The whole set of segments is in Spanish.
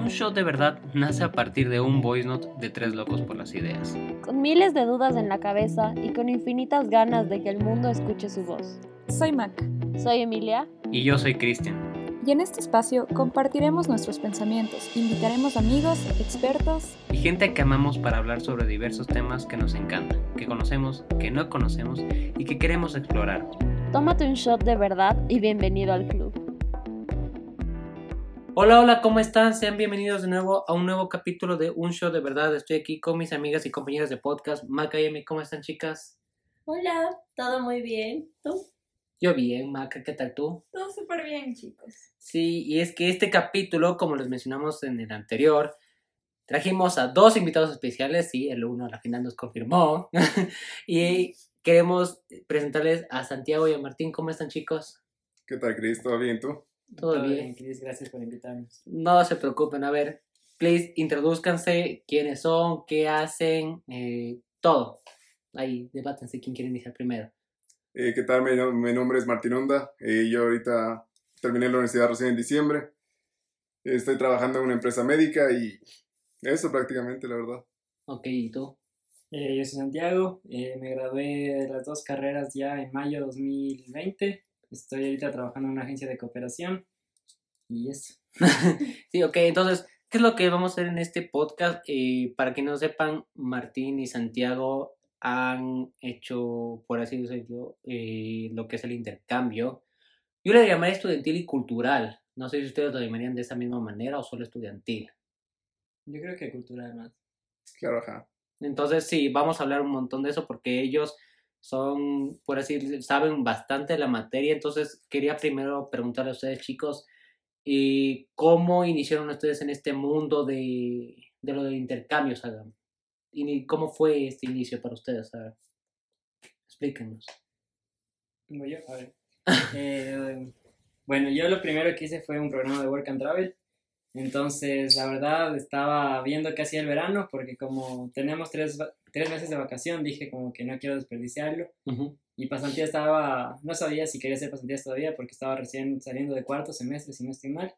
Un show de verdad nace a partir de un voice note de tres locos por las ideas. Con miles de dudas en la cabeza y con infinitas ganas de que el mundo escuche su voz. Soy Mac. Soy Emilia. Y yo soy Cristian. Y en este espacio compartiremos nuestros pensamientos, invitaremos amigos, expertos y gente que amamos para hablar sobre diversos temas que nos encantan, que conocemos, que no conocemos y que queremos explorar. Tómate un shot de verdad y bienvenido al club. Hola, hola, ¿cómo están? Sean bienvenidos de nuevo a un nuevo capítulo de Un Show de Verdad. Estoy aquí con mis amigas y compañeras de podcast, Maca y Emi. ¿Cómo están, chicas? Hola, todo muy bien. ¿Tú? Yo bien, Maca, ¿qué tal tú? Todo súper bien, chicos. Sí, y es que este capítulo, como les mencionamos en el anterior, trajimos a dos invitados especiales, sí, el uno a la final nos confirmó, y queremos presentarles a Santiago y a Martín. ¿Cómo están, chicos? ¿Qué tal, Cris? ¿Todo bien tú? Todo, bien. Cris, gracias por invitarnos. No se preocupen, a ver, please, introduzcanse, quiénes son, qué hacen, eh, todo. Ahí, debátanse quién quiere iniciar primero. Eh, ¿Qué tal? Mi, mi, nombre es Martín Honda. Eh, yo ahorita terminé la universidad recién en diciembre. Estoy trabajando en una empresa médica y eso prácticamente, la verdad. Ok, ¿y tú? Eh, yo soy Santiago. me gradué de las dos carreras ya en mayo de 2020. Estoy ahorita trabajando en una agencia de cooperación. Y eso. sí, ok, entonces, ¿qué es lo que vamos a hacer en este podcast? para que no sepan, Martín y Santiago han hecho, por así decirlo, eh, lo que es el intercambio. Yo le llamaría estudiantil y cultural. No sé si ustedes lo llamarían de esa misma manera o solo estudiantil. Yo creo que cultural más. Claro, ajá. Entonces sí, vamos a hablar un montón de eso porque ellos son, por así decirlo, saben bastante la materia. Entonces quería primero preguntarle a ustedes, chicos, ¿y ¿cómo iniciaron ustedes en este mundo de, de lo de intercambios? ¿Y cómo fue este inicio para ustedes? Explíquenos. Yo. Eh, bueno, yo lo primero que hice fue un programa de Work and Travel. Entonces, la verdad, estaba viendo qué hacía el verano, porque como tenemos tres, tres meses de vacación, dije como que no quiero desperdiciarlo. Y pasantía estaba, no sabía si quería hacer pasantías todavía, porque estaba recién saliendo de cuarto semestre, si no estoy mal.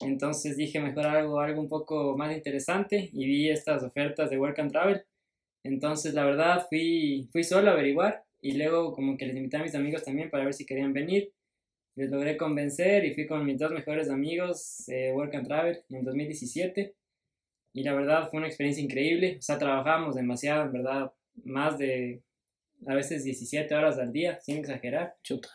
Entonces dije mejor algo, algo un poco más interesante y vi estas ofertas de Work and Travel. Entonces la verdad fui, fui solo a averiguar y luego como que les invité a mis amigos también para ver si querían venir. Les logré convencer y fui con mis dos mejores amigos de Work and Travel en 2017. Y la verdad fue una experiencia increíble. O sea, trabajamos demasiado, en verdad, más de a veces 17 horas al día, sin exagerar. Chuta.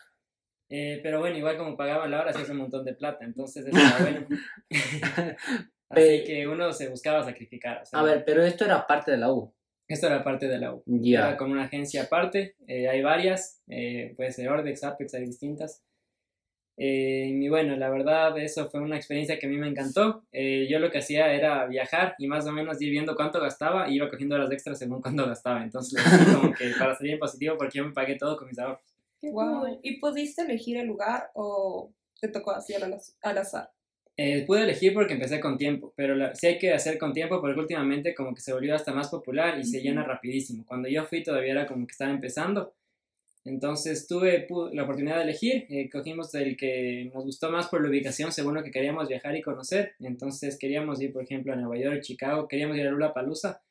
Eh, pero bueno, igual como pagaba la hora, hacía un montón de plata, entonces eso era bueno. Así que uno se buscaba sacrificar. a ver, pero esto era parte de la U. Esto era parte de la U. Ya. Era como una agencia aparte, eh, hay varias, eh, puede ser Ordex, Apex, hay distintas. Y bueno, la verdad, eso fue una experiencia que a mí me encantó. yo lo que hacía era viajar y más o menos ir viendo cuánto gastaba y iba cogiendo horas extras según cuánto gastaba. Entonces, como que para salir en positivo, porque yo me pagué todo con mis ahorros. wow. ¿Y pudiste elegir el lugar o te tocó así al, azar? Eh, pude elegir porque empecé con tiempo, pero sí hay que hacer con tiempo porque últimamente como que se volvió hasta más popular y se llena rapidísimo. Cuando yo fui todavía era como que estaba empezando. Entonces tuve la oportunidad de elegir, eh, cogimos el que nos gustó más por la ubicación según lo que queríamos viajar y conocer. Entonces queríamos ir, por ejemplo, a Nueva York, Chicago, queríamos ir a Lula Palusa.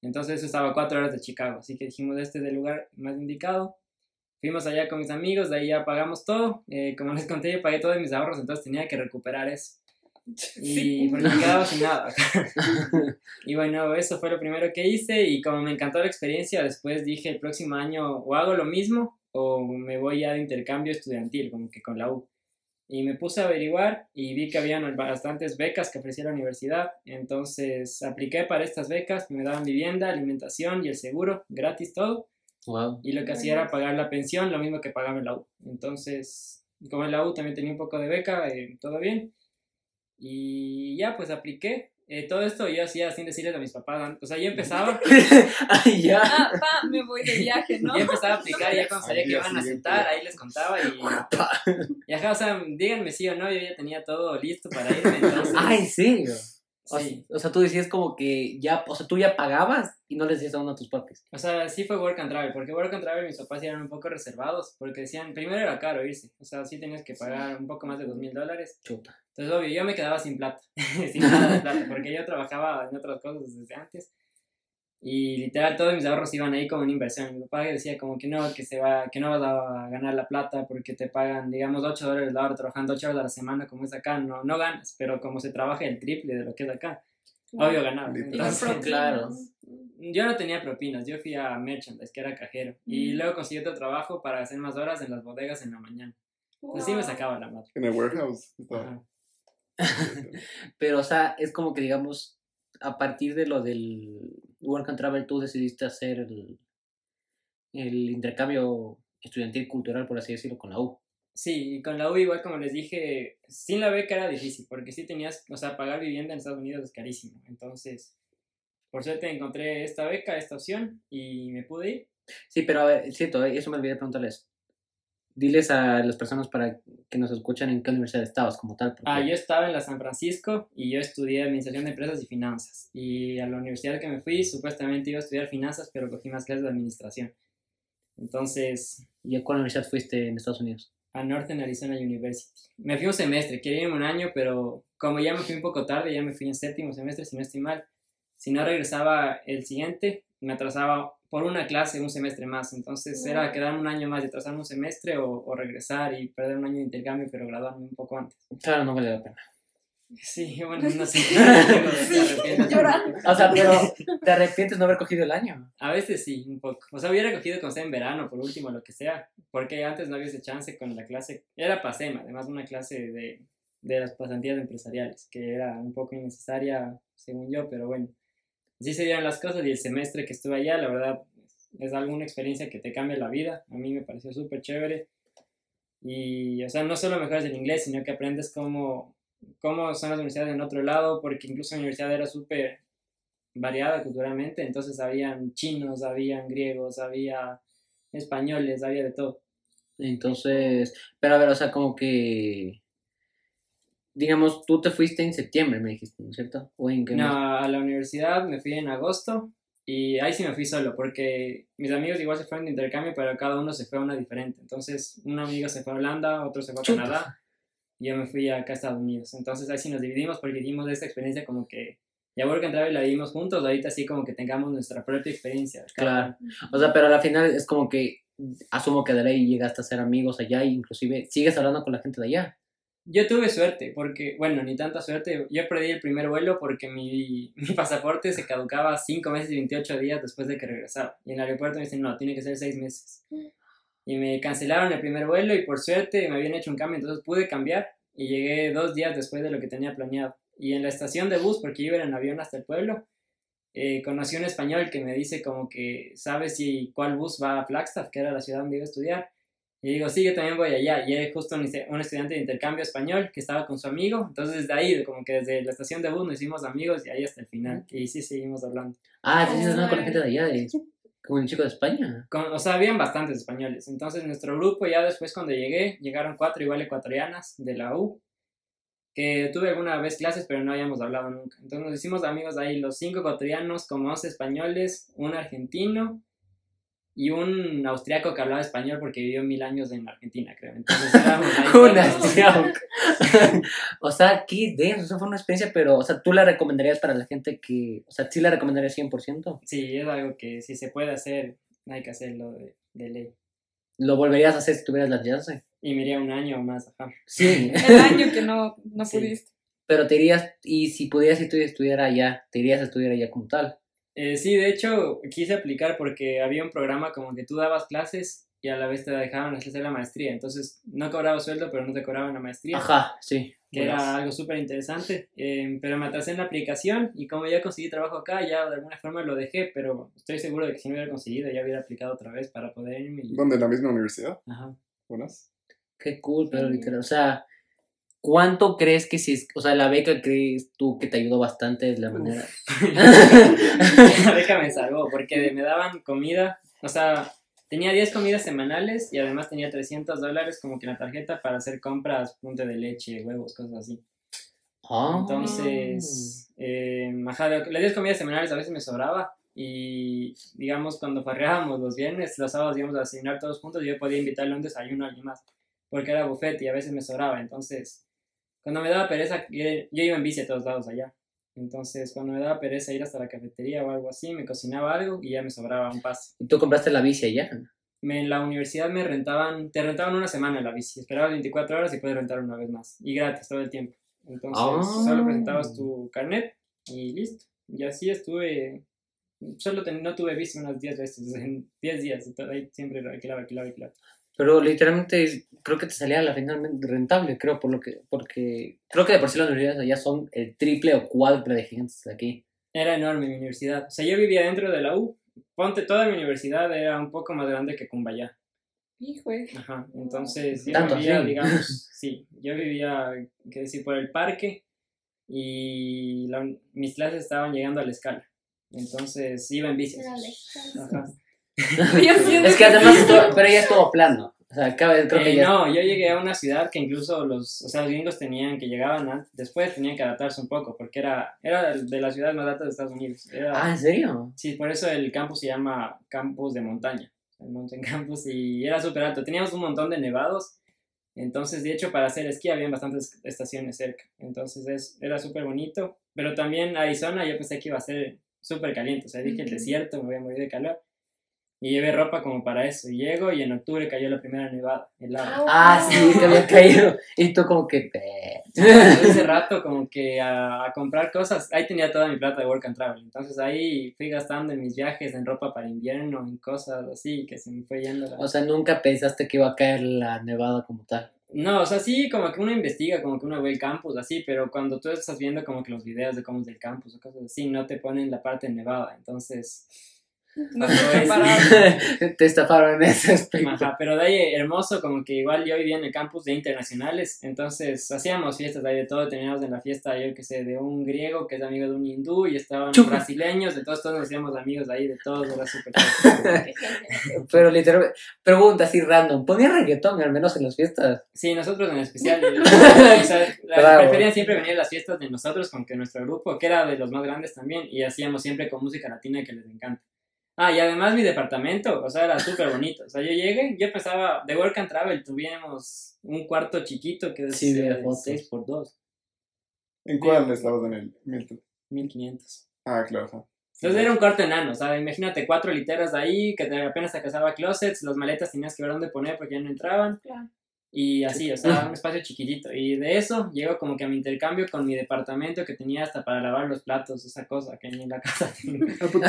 Entonces estaba a cuatro horas de Chicago, así que dijimos este es el lugar más indicado. Fuimos allá con mis amigos, de ahí ya pagamos todo. Eh, como les conté, yo pagué todos mis ahorros, entonces tenía que recuperar eso. Y porque me quedaba sin nada. y bueno, eso fue lo primero que hice y como me encantó la experiencia, después dije el próximo año o hago lo mismo o me voy ya de intercambio estudiantil, como que con la U. Y me puse a averiguar y vi que habían bastantes becas que ofrecía la universidad. Entonces apliqué para estas becas, me daban vivienda, alimentación y el seguro, gratis todo. Y lo que hacía era pagar la pensión, lo mismo que pagaba en la U. Entonces, como en la U también tenía un poco de beca, eh, todo bien. Y ya, pues apliqué. Eh, todo esto yo hacía sin decirles a mis papás. O sea, yo empezaba. Ay, ya. Ah, pa, me voy de viaje, ¿no? Yo empezaba a aplicar y ya cuando sabía que iban a sentar, ahí les contaba y. y ajá, o sea, díganme sí o no, yo ya tenía todo listo para irme. Entonces... Ah, ¿en serio? O, Sí. o sea, tú decías como que ya, o sea, tú ya pagabas y no les decías a uno a tus papis. O sea, sí fue work and travel, porque work and travel mis papás eran un poco reservados, porque decían, primero era caro irse, o sea, sí tenías que pagar un poco más de dos mil dólares, Chuta. Entonces, obvio, yo me quedaba sin plata, sin nada de plata, porque yo trabajaba en otras cosas desde antes. Y literal, todos mis ahorros iban ahí como en inversión. Mi papá decía como que no, que, se va, que no vas a ganar la plata porque te pagan, digamos, 8 dólares la hora trabajando 8 horas a la semana como es acá. No, no ganas, pero como se trabaja el triple de lo que es acá, obvio ganar. Y Entonces, propinas. claro. yo no tenía propinas, yo fui a merchandise, que era cajero. Y Mm. luego conseguí otro trabajo para hacer más horas en las bodegas en la mañana. Así me Wow. sacaba la madre. En el warehouse. Ajá. Pero, o sea, es como que, digamos, a partir de lo del Work and Travel, tú decidiste hacer el, el intercambio estudiantil cultural, por así decirlo, con la U. Sí, y con la U igual como les dije, sin la beca era difícil, porque sí tenías, o sea, pagar vivienda en Estados Unidos es carísimo. Entonces, por suerte encontré esta beca, esta opción, y me pude ir. Sí, pero a ver, cierto, eh, eso me olvidé de preguntarles. Diles a las personas para que nos escuchan en qué universidad estabas como tal. porque- Ah, yo estaba en la San Francisco y yo estudié Administración de Empresas y Finanzas. Y a la universidad que me fui, supuestamente iba a estudiar finanzas, pero cogí más clases de administración. Entonces, ¿Y a cuál universidad fuiste en Estados Unidos? a Northern Arizona University. Me fui un semestre, quería irme un año, pero como ya me fui un poco tarde, ya me fui en séptimo semestre, si no estoy mal. Si no regresaba el siguiente, me atrasaba por una clase un semestre más. Entonces era quedarme un año más y atrasarme un semestre o, o regresar y perder un año de intercambio, pero graduarme un poco antes. Claro, no vale la pena. Sí, bueno, no sé. Te arrepientes. Llorando. O sea, pero ¿te arrepientes de no haber cogido el año? A veces sí, un poco. O sea, hubiera cogido con C en verano, por último, lo que sea. Porque antes no había ese chance con la clase. Era PASEMA, además una clase de, de las pasantías empresariales, que era un poco innecesaria, según yo, pero bueno. Así se dieron las cosas y el semestre que estuve allá, la verdad, es alguna experiencia que te cambia la vida. A mí me pareció súper chévere. Y, o sea, no solo mejoras el inglés, sino que aprendes cómo, cómo son las universidades en otro lado, porque incluso la universidad era súper variada culturalmente, entonces habían chinos, habían griegos, había españoles, había de todo. Entonces, pero a ver, o sea, como que, digamos, tú te fuiste en septiembre, me dijiste, ¿no es cierto? ¿O en qué mes? No, a la universidad me fui en agosto y ahí sí me fui solo porque mis amigos igual se fueron de intercambio, pero cada uno se fue a una diferente. Entonces, un amigo se fue a Holanda, otro se fue a Chuta. Canadá y yo me fui acá a Estados Unidos. Entonces, ahí sí nos dividimos porque dimos esta experiencia como que ya Work and Travel la vivimos juntos, ahorita sí como que tengamos nuestra propia experiencia. cada Claro. O sea, pero a la final es como que asumo que de ley llegaste a ser amigos allá e inclusive sigues hablando con la gente de allá. Yo tuve suerte, porque, bueno, ni tanta suerte. Yo perdí el primer vuelo porque mi, mi pasaporte se caducaba 5 meses y 28 días después de que regresaba. Y en el aeropuerto me dicen, no, tiene que ser 6 meses. Y me cancelaron el primer vuelo y por suerte me habían hecho un cambio, entonces pude cambiar y llegué dos días después de lo que tenía planeado. Y en la estación de bus, porque iba en avión hasta el pueblo, eh, conocí un español que me dice como que sabe si cuál bus va a Flagstaff, que era la ciudad donde iba a estudiar. Y digo, sí, yo también voy allá. Y era justo un, un estudiante de intercambio español que estaba con su amigo. Entonces, desde ahí, como que desde la estación de bus nos hicimos amigos y ahí hasta el final. Y sí, seguimos hablando. Ah, sí, hablando con gente de allá, de, con el chico de España. Con- o sea, habían bastantes españoles. Entonces, nuestro grupo, ya después cuando llegué, llegaron cuatro igual ecuatorianas de la U. Que tuve alguna vez clases, pero no habíamos hablado nunca. Entonces, nos hicimos amigos ahí, los cinco ecuatorianos, como 11 españoles, un argentino y un austriaco que hablaba español porque vivió mil años en Argentina, creo. Entonces, éramos Un austriaco. o sea, qué denso, eso fue una experiencia, pero, o sea, ¿tú la recomendarías para la gente que, o sea, sí la recomendarías 100%? Sí, es algo que si se puede hacer, hay que hacerlo de, de ley. ¿Lo volverías a hacer si tuvieras la chance? Y me iría un año o más, ajá. Sí, El año que no, no Sí. pudiste. pero te irías, y si pudieras si tú estudiar allá, te irías a estudiar allá como tal. Eh, sí, de hecho, quise aplicar porque había un programa como que tú dabas clases y a la vez te dejaban hacer la maestría. Entonces, no cobraba sueldo, pero no te cobraban la maestría. Ajá, sí. Que era algo súper interesante. Eh, pero me atrasé en la aplicación y como ya conseguí trabajo acá, ya de alguna forma lo dejé. Pero estoy seguro de que si no hubiera conseguido, ya hubiera aplicado otra vez para poder irme. y- ¿Dónde? ¿En la misma universidad? Ajá. ¿Unas? Qué cool, pero Sí. literal, o sea, ¿cuánto crees que si es, o sea, la beca crees tú que te ayudó bastante de la manera? La beca me salvó porque me daban comida, o sea, tenía 10 comidas semanales y además tenía 300 dólares como que en la tarjeta para hacer compras, punte de leche, huevos, cosas así. Ah. Entonces, eh, ajá, las 10 comidas semanales a veces me sobraba y digamos cuando farreábamos los viernes, los sábados íbamos a cenar todos juntos y yo podía invitarle un desayuno a alguien más porque era buffet y a veces me sobraba, entonces Cuando me daba pereza, yo yo iba en bici a todos lados allá. Entonces, cuando me daba pereza ir hasta la cafetería o algo así, me cocinaba algo y ya me sobraba un pase. ¿Y tú compraste la bici allá? Me, en la universidad me rentaban, te rentaban una semana la bici, esperabas 24 horas y puedes rentar una vez más. Y gratis todo el tiempo. Entonces, Ah. solo presentabas tu carnet y listo. Y así estuve, solo ten- no tuve bici unas 10 veces, en 10 días. y todo ahí siempre alquilaba, alquilaba, alquilaba. Pero literalmente creo que te salía a la finalmente rentable, creo, por lo que, porque creo que de por sí las universidades allá son el triple o cuádruple de gigantes de aquí. Era enorme mi universidad. O sea, yo vivía dentro de la U. Ponte, toda mi universidad era un poco más grande que Cumbayá. Hijo de- Ajá. Entonces, yo Tanto vivía, así. digamos, sí, yo vivía, qué decir, por el parque y la- mis clases estaban llegando a la escala. Entonces, iba en bici. Ajá. Es que además, pero ya es todo plano. O sea, cabe, creo que Eh, ya no, yo llegué a una ciudad que incluso los, o sea, los gringos tenían que llegaban an- después tenían que adaptarse un poco porque era, era de las ciudades más altas de Estados Unidos. Era, Ah, ¿en serio? Sí, por eso el campus se llama campus de montaña, el Mountain Campus, y era súper alto. Teníamos un montón de nevados, entonces, de hecho, para hacer esquí había bastantes estaciones cerca, entonces es, era súper bonito. Pero también Arizona, yo pensé que iba a ser súper caliente, o sea, dije el Ujú. desierto, me voy a morir de calor. Y llevé ropa como para eso, y llego y en octubre cayó la primera nevada, helada. Ah, sí, te había caído. Y tú como que... Ese rato como que a, a comprar cosas, ahí tenía toda mi plata de work and travel, entonces ahí fui gastando en mis viajes, en ropa para invierno, en cosas así, que se me fue yendo la... O sea, nunca pensaste que iba a caer la nevada como tal. No, o sea, sí, como que uno investiga, como que uno ve el campus, así, pero cuando tú estás viendo como que los videos de cómo es el campus o cosas así, no te ponen la parte nevada, entonces... No te estafaron en ese aspecto. Ajá, pero de ahí hermoso, como que igual yo vivía en el campus de internacionales, entonces hacíamos fiestas ahí de todo, teníamos en la fiesta, yo que sé, de un griego que es amigo de un hindú y estaban Chupa. brasileños, entonces todos nos hacíamos amigos ahí de todos, era súper. Pero literalmente, pregunta así random. ¿Ponía reggaetón al menos en las fiestas? Sí, nosotros en especial, o sea, la- preferían siempre venir a las fiestas de nosotros, con que nuestro grupo, que era de los más grandes también, y hacíamos siempre con música latina que les encanta. Ah, y además mi departamento, o sea, era súper bonito. O sea, yo llegué, yo pensaba, de Work and Travel tuvimos un cuarto chiquito que es Sí, vi la eh, foto. 6 por 2 ¿En cuál estabas en el Milton? 1500. Ah, claro. Entonces era un cuarto enano, o sea, imagínate cuatro literas de ahí, que te- apenas te casaba closets, las maletas tenías que ver dónde poner porque ya no entraban. Claro. Y así, o sea, un espacio chiquitito. Y de eso llego como que a mi intercambio con mi departamento que tenía hasta para lavar los platos, esa cosa que ni en la casa tengo. Papá.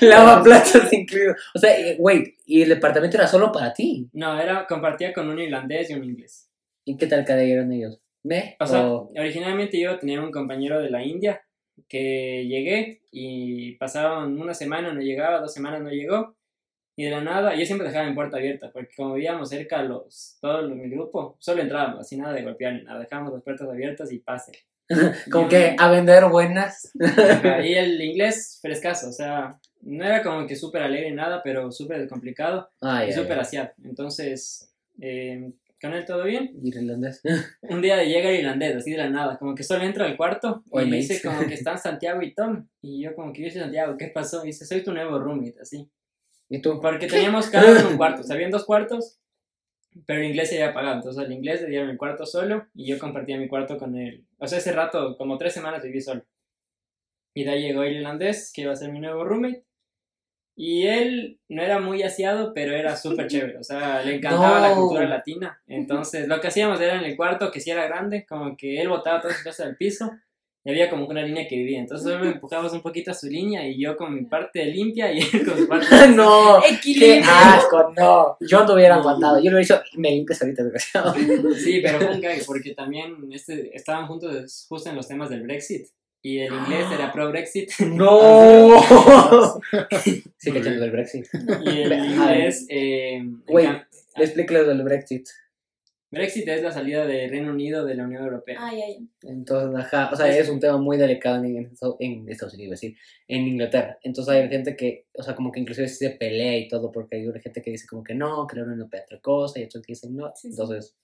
Lavaplatos incluido. O sea, eh, wait, ¿y el departamento era solo para ti? No, era, compartía con un irlandés y un inglés. ¿Y qué tal cayeron ellos? ¿Me? O sea, O- originalmente yo tenía un compañero de la India que llegué y pasaron una semana, no llegaba, dos semanas no llegó. Y de la nada, yo siempre dejaba mi puerta abierta, porque como vivíamos cerca los, todo lo- mi grupo, solo entrábamos, así nada de golpear ni nada, dejábamos las puertas abiertas y pase. como que a vender buenas. Y el inglés frescazo, o sea, no era como que súper alegre ni nada, pero súper descomplicado Ay, y súper asiado. Entonces, eh, con él todo bien. Irlandés. Un día llega el irlandés, así de la nada, como que solo entra al cuarto y me dice dice. como que están Santiago y Tom. Y yo como que yo soy Santiago, ¿qué pasó? Y dice, soy tu nuevo roommate, así. ¿Y tú? Porque teníamos cada uno un cuarto, o sea, habían dos cuartos, pero el inglés se había pagado. Entonces al inglés le dieron el cuarto solo y yo compartía mi cuarto con él. O sea, ese rato, como tres semanas viví solo. Y de ahí llegó el irlandés, que iba a ser mi nuevo roommate. Y él no era muy asiado, pero era súper chévere. O sea, le encantaba la No. cultura latina. Entonces, lo que hacíamos era en el cuarto, que sí era grande, como que él botaba todas sus cosas al piso. Y había como una línea que dividía. Entonces, solo empujabas un poquito a su línea y yo con mi parte limpia y él con su parte. no, qué asco, no. Yo no hubiera aguantado. Yo lo hubiera dicho, me limpias ahorita, desgraciado. Sí, pero fue un cague, porque también este, estaban juntos justo en los temas del Brexit. Y el inglés era pro Brexit. No. sí, que del Brexit. Y el inglés. Eh, Wait. Explícale lo del Brexit. Brexit es la salida del Reino Unido de la Unión Europea. Ay, ay. Entonces, ajá, o sea, es un tema muy delicado en, en Estados- en Estados Unidos, decir, en Inglaterra. Entonces hay gente que, o sea, como que inclusive se pelea y todo, porque hay gente que dice como que no, que la Unión Europea es otra cosa, y otros que dicen no. Sí, sí. Entonces,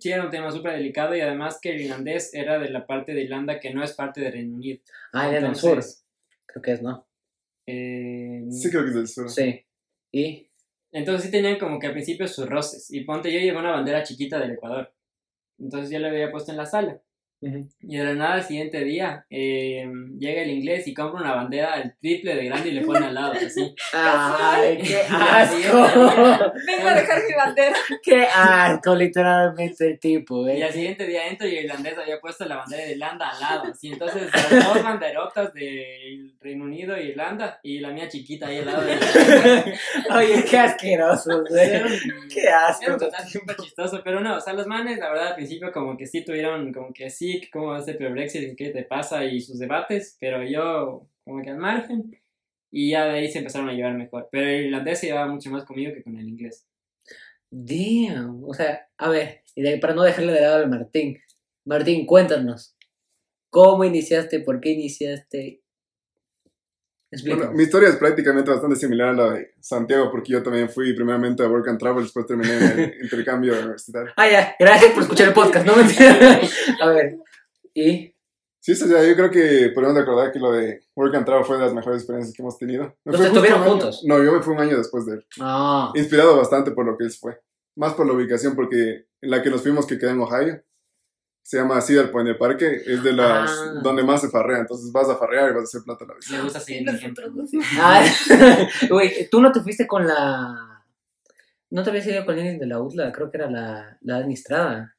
Sí, era un tema súper delicado y además que el irlandés era de la parte de Irlanda que no es parte del Reino Unido. ah, en el sur, creo que es, ¿no? eh, Sí, creo que es del sur. Sí. ¿Y? Entonces sí tenían como que al principio sus roces. Y ponte, yo llevé una bandera chiquita del Ecuador. Entonces yo le había puesto en la sala. Y de la nada al siguiente día eh, llega el inglés y compra una bandera el triple de grande y le pone al lado, así. Ay, qué asco. Vengo a dejar mi bandera. Qué asco, literalmente el tipo, Y eh. al siguiente día entro y el irlandés había puesto la bandera de Irlanda al lado, así. Entonces las dos banderotas del Reino Unido e Irlanda y la mía chiquita ahí al lado. De Oye, qué asqueroso, Era güey. un- Qué Era asco. un total súper chistoso, pero no, o sea, los manes, la verdad, al principio como que sí tuvieron, como que sí, que cómo va a ser el Brexit, qué te pasa y sus debates, pero yo como que al margen, y ya de ahí se empezaron a llevar mejor. Pero el irlandés se llevaba mucho más conmigo que con el inglés. Damn. O sea, a ver, y para no dejarle de lado al Martín. Martín, cuéntanos. ¿Cómo iniciaste? ¿Por qué iniciaste? Bueno, mi historia es prácticamente bastante similar a la de Santiago, porque yo también fui primeramente a Work and Travel, después terminé en el intercambio universitario. Ah, ya, gracias por escuchar el podcast, no mentira. A ver, ¿y? Sí, ya, yo creo que podemos recordar que lo de Work and Travel fue de las mejores experiencias que hemos tenido. Me justo ¿estuvieron juntos? No, yo me fui un año después de él. Ah, Inspirado bastante por lo que él fue. Más por la ubicación, porque en la que nos fuimos, que queda en Ohio, se llama Cedar Point, el parque, es de las Ah. donde más se farrea. Entonces vas a farrear y vas a hacer plata a la vez. Me gusta seguir. Ah, Güey, tú no te fuiste con la. No te habías ido con alguien de la UTLA, creo que era la, la administrada.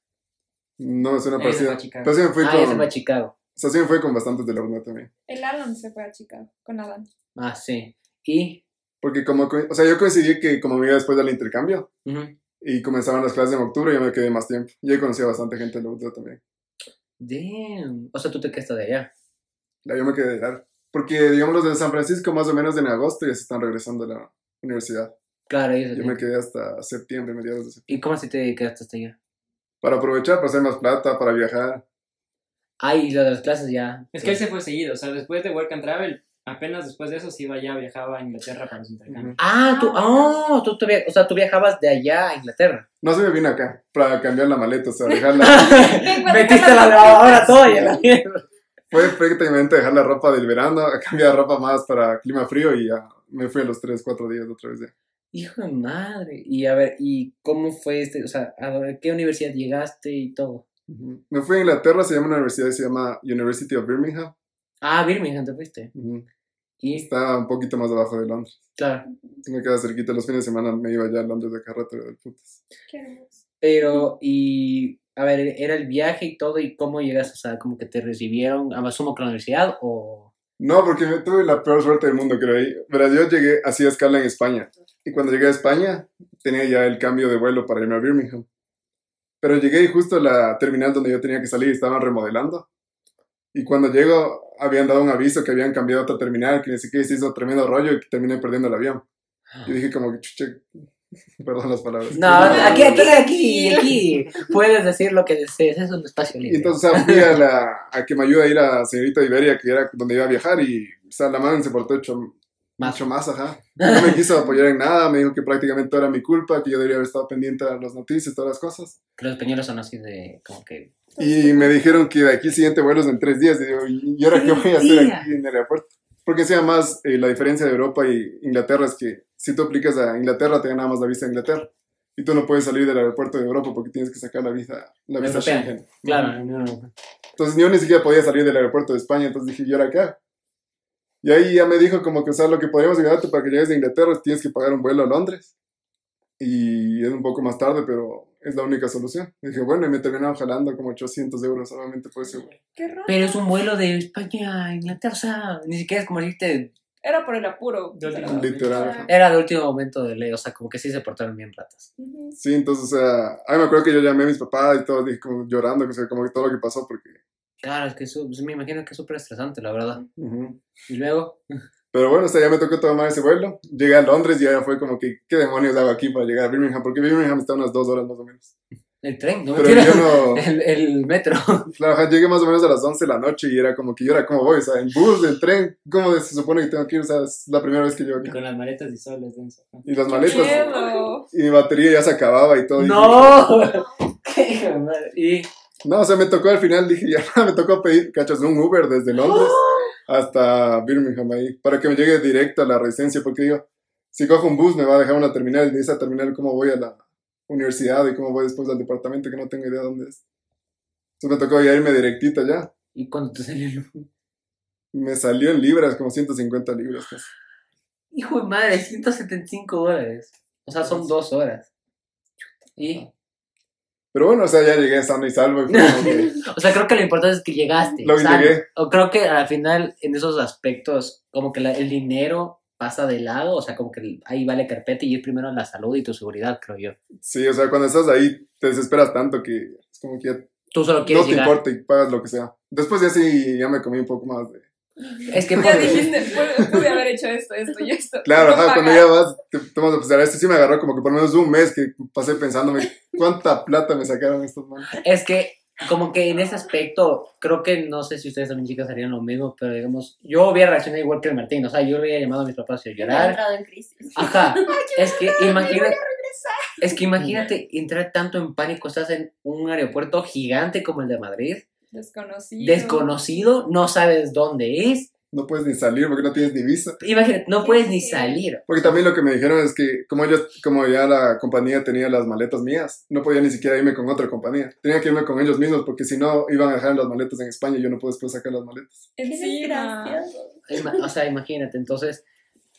No me suena Ese fue parecido. a Chicago. Pero sí me fui Ah, con, ese fue a Chicago. o sea, sí me fui con bastantes de la UNA también. El Alan se fue a Chicago con Adán. Ah, sí. ¿Y? Porque como, co- o sea, yo coincidí que como me iba después del intercambio Ujú. Y comenzaban las clases en octubre, yo me quedé más tiempo. Y ahí conocí a bastante gente de la también. Damn. O sea, tú te quedaste de allá. Yo me quedé de largo. Porque, digamos, los de San Francisco más o menos en agosto ya se están regresando a la universidad. Claro, ellos Yo me quedé hasta septiembre, mediados de septiembre. ¿Y cómo así te quedaste hasta allá? Para aprovechar, para hacer más plata, para viajar. Ay, lo de las clases ya. Es que él se fue seguido, o sea, después de Work and Travel, apenas después de eso sí iba ya, viajaba a Inglaterra para los intercambios. Ah, tú, oh, tú, tú via- o sea, tú viajabas de allá a Inglaterra. No se me vino acá para cambiar la maleta, o sea, dejarla. Metiste la lavadora toda y a la mierda. Fue prácticamente dejar la ropa del verano, cambiar ropa más para clima frío y ya me fui a los 3, 4 días otra vez. ya. Hijo de madre. Y a ver, ¿y cómo fue este? O sea, ¿a qué universidad llegaste y todo? Me fui a Inglaterra, se llama una universidad, se llama University of Birmingham. Ah, Birmingham te fuiste. Ujú. Y, Está un poquito más abajo de Londres. claro. Sí me queda cerquita, los fines de semana me iba ya a Londres de carretera del putas. Qué hermoso. Pero, y, a ver, ¿era el viaje y todo? ¿Y cómo llegaste? O sea, como que te recibieron, asumo que la universidad o... No, porque me tuve la peor suerte del mundo, creo ahí. Pero yo llegué, hacía escala en España. Y cuando llegué a España, tenía ya el cambio de vuelo para irme a Birmingham. Pero llegué y justo a la terminal donde yo tenía que salir estaban remodelando. Y cuando llego, habían dado un aviso que habían cambiado a otra terminal, que ni siquiera se hizo tremendo rollo y que terminé perdiendo el avión. Y dije como que, chuche, perdón las palabras. No, aquí, aquí, aquí, aquí. Puedes decir lo que desees, es un espacio Y libre. entonces fui a, la, a que me ayude a ir a señorita Iberia, que era donde iba a viajar, y o sea, la man se portó hecho, Más. mucho más, ajá. No me quiso apoyar en nada, me dijo que prácticamente todo era mi culpa, que yo debería haber estado pendiente a las noticias, todas las cosas. Que los españoles son así de, como que... Y me dijeron que de aquí el siguiente vuelo es en tres días, y digo, ¿y ahora qué voy a hacer aquí en el aeropuerto? Porque sea más, eh, la diferencia de Europa y Inglaterra es que si tú aplicas a Inglaterra, te da nada más la visa de Inglaterra. Y tú no puedes salir del aeropuerto de Europa porque tienes que sacar la visa, la visa Europea. Schengen. Claro. Entonces yo ni siquiera podía salir del aeropuerto de España, entonces dije, ¿y ahora qué? Y ahí ya me dijo como que, o sea, lo que podríamos ayudarte para que llegues de Inglaterra es tienes que pagar un vuelo a Londres. Y es un poco más tarde, pero es la única solución. dije, bueno, y me terminaron jalando como 800 euros solamente por ese vuelo. Qué raro. Pero es un vuelo de España a Inglaterra, o sea, ni siquiera es como decirte, Era por el apuro. De. Literal. ajá. era de último momento de ley, o sea, como que sí se portaron bien ratas. Sí, entonces, o sea, ahí me acuerdo que yo llamé a mis papás y todo, dije como llorando, que, o sea, como que todo lo que pasó, porque... Claro, es que eso, pues, me imagino que es súper estresante, la verdad. Y luego, Pero bueno, o sea, ya me tocó tomar ese vuelo. Llegué a Londres y ya fue como que, ¿qué demonios hago aquí para llegar a Birmingham? Porque Birmingham está a unas dos horas más o menos. el tren, no Pero yo no... El, el metro. Claro, llegué más o menos a las 11 de la noche y era como que yo era como voy, o sea, en bus, en tren, ¿cómo se supone que tengo que ir? O sea, es la primera vez que llego Y acá. con las maletas y soles. Y las maletas, Miedo. y mi batería ya se acababa y todo. y ¡No! ¡Qué hijo de madre! Y, no, o sea, me tocó al final, dije, ya me tocó pedir, cachas, un Uber desde Londres hasta Birmingham ahí, para que me llegue directo a la residencia, porque digo, si cojo un bus me va a dejar una terminal y de esa terminal, ¿cómo voy a la universidad y cómo voy después al departamento que no tengo idea dónde es? Entonces me tocó ya irme directito ya. ¿Y cuando te salió el Me salió en libras, como 150 libras casi. Hijo de madre, 175 dólares. O sea, son dos horas. Y, Pero bueno, o sea, ya llegué sano y salvo. Y que- o sea, creo que lo importante es que llegaste. Lo sano. llegué. O creo que al final, en esos aspectos, como que la- el dinero pasa de lado, o sea, como que ahí vale carpeta y es primero la salud y tu seguridad, creo yo. sí, o sea, cuando estás ahí te desesperas tanto que es como que ya Tú solo no quieres te llegar. importa y pagas lo que sea. Después ya sí, ya me comí un poco más de... Es que Ya dijiste, pude, haber hecho esto, esto y esto. Claro, ajá, cuando ya vas, te tomas a pensar, este sí me agarró como que por lo menos un mes que pasé pensándome cuánta plata me sacaron estos manos. Es que, como que en ese aspecto, creo que no sé si ustedes también, chicas, harían lo mismo, pero digamos, yo hubiera reaccionado igual que el Martín. O sea, yo hubiera llamado a mis papás y He llorar. entrado en crisis. Ajá. Es que imagínate. Es que imagínate entrar tanto en pánico, estás en un aeropuerto gigante como el de Madrid, Desconocido. desconocido, no sabes dónde es. No puedes ni salir porque no tienes ni visa. Imagínate, no puedes ni salir. Porque también lo que me dijeron es que como ellos, como ya la compañía tenía las maletas mías, no podía ni siquiera irme con otra compañía. Tenía que irme con ellos mismos porque si no iban a dejar las maletas en España y yo no puedo después sacar las maletas. Desgraciado. Ima- O sea, imagínate. Entonces,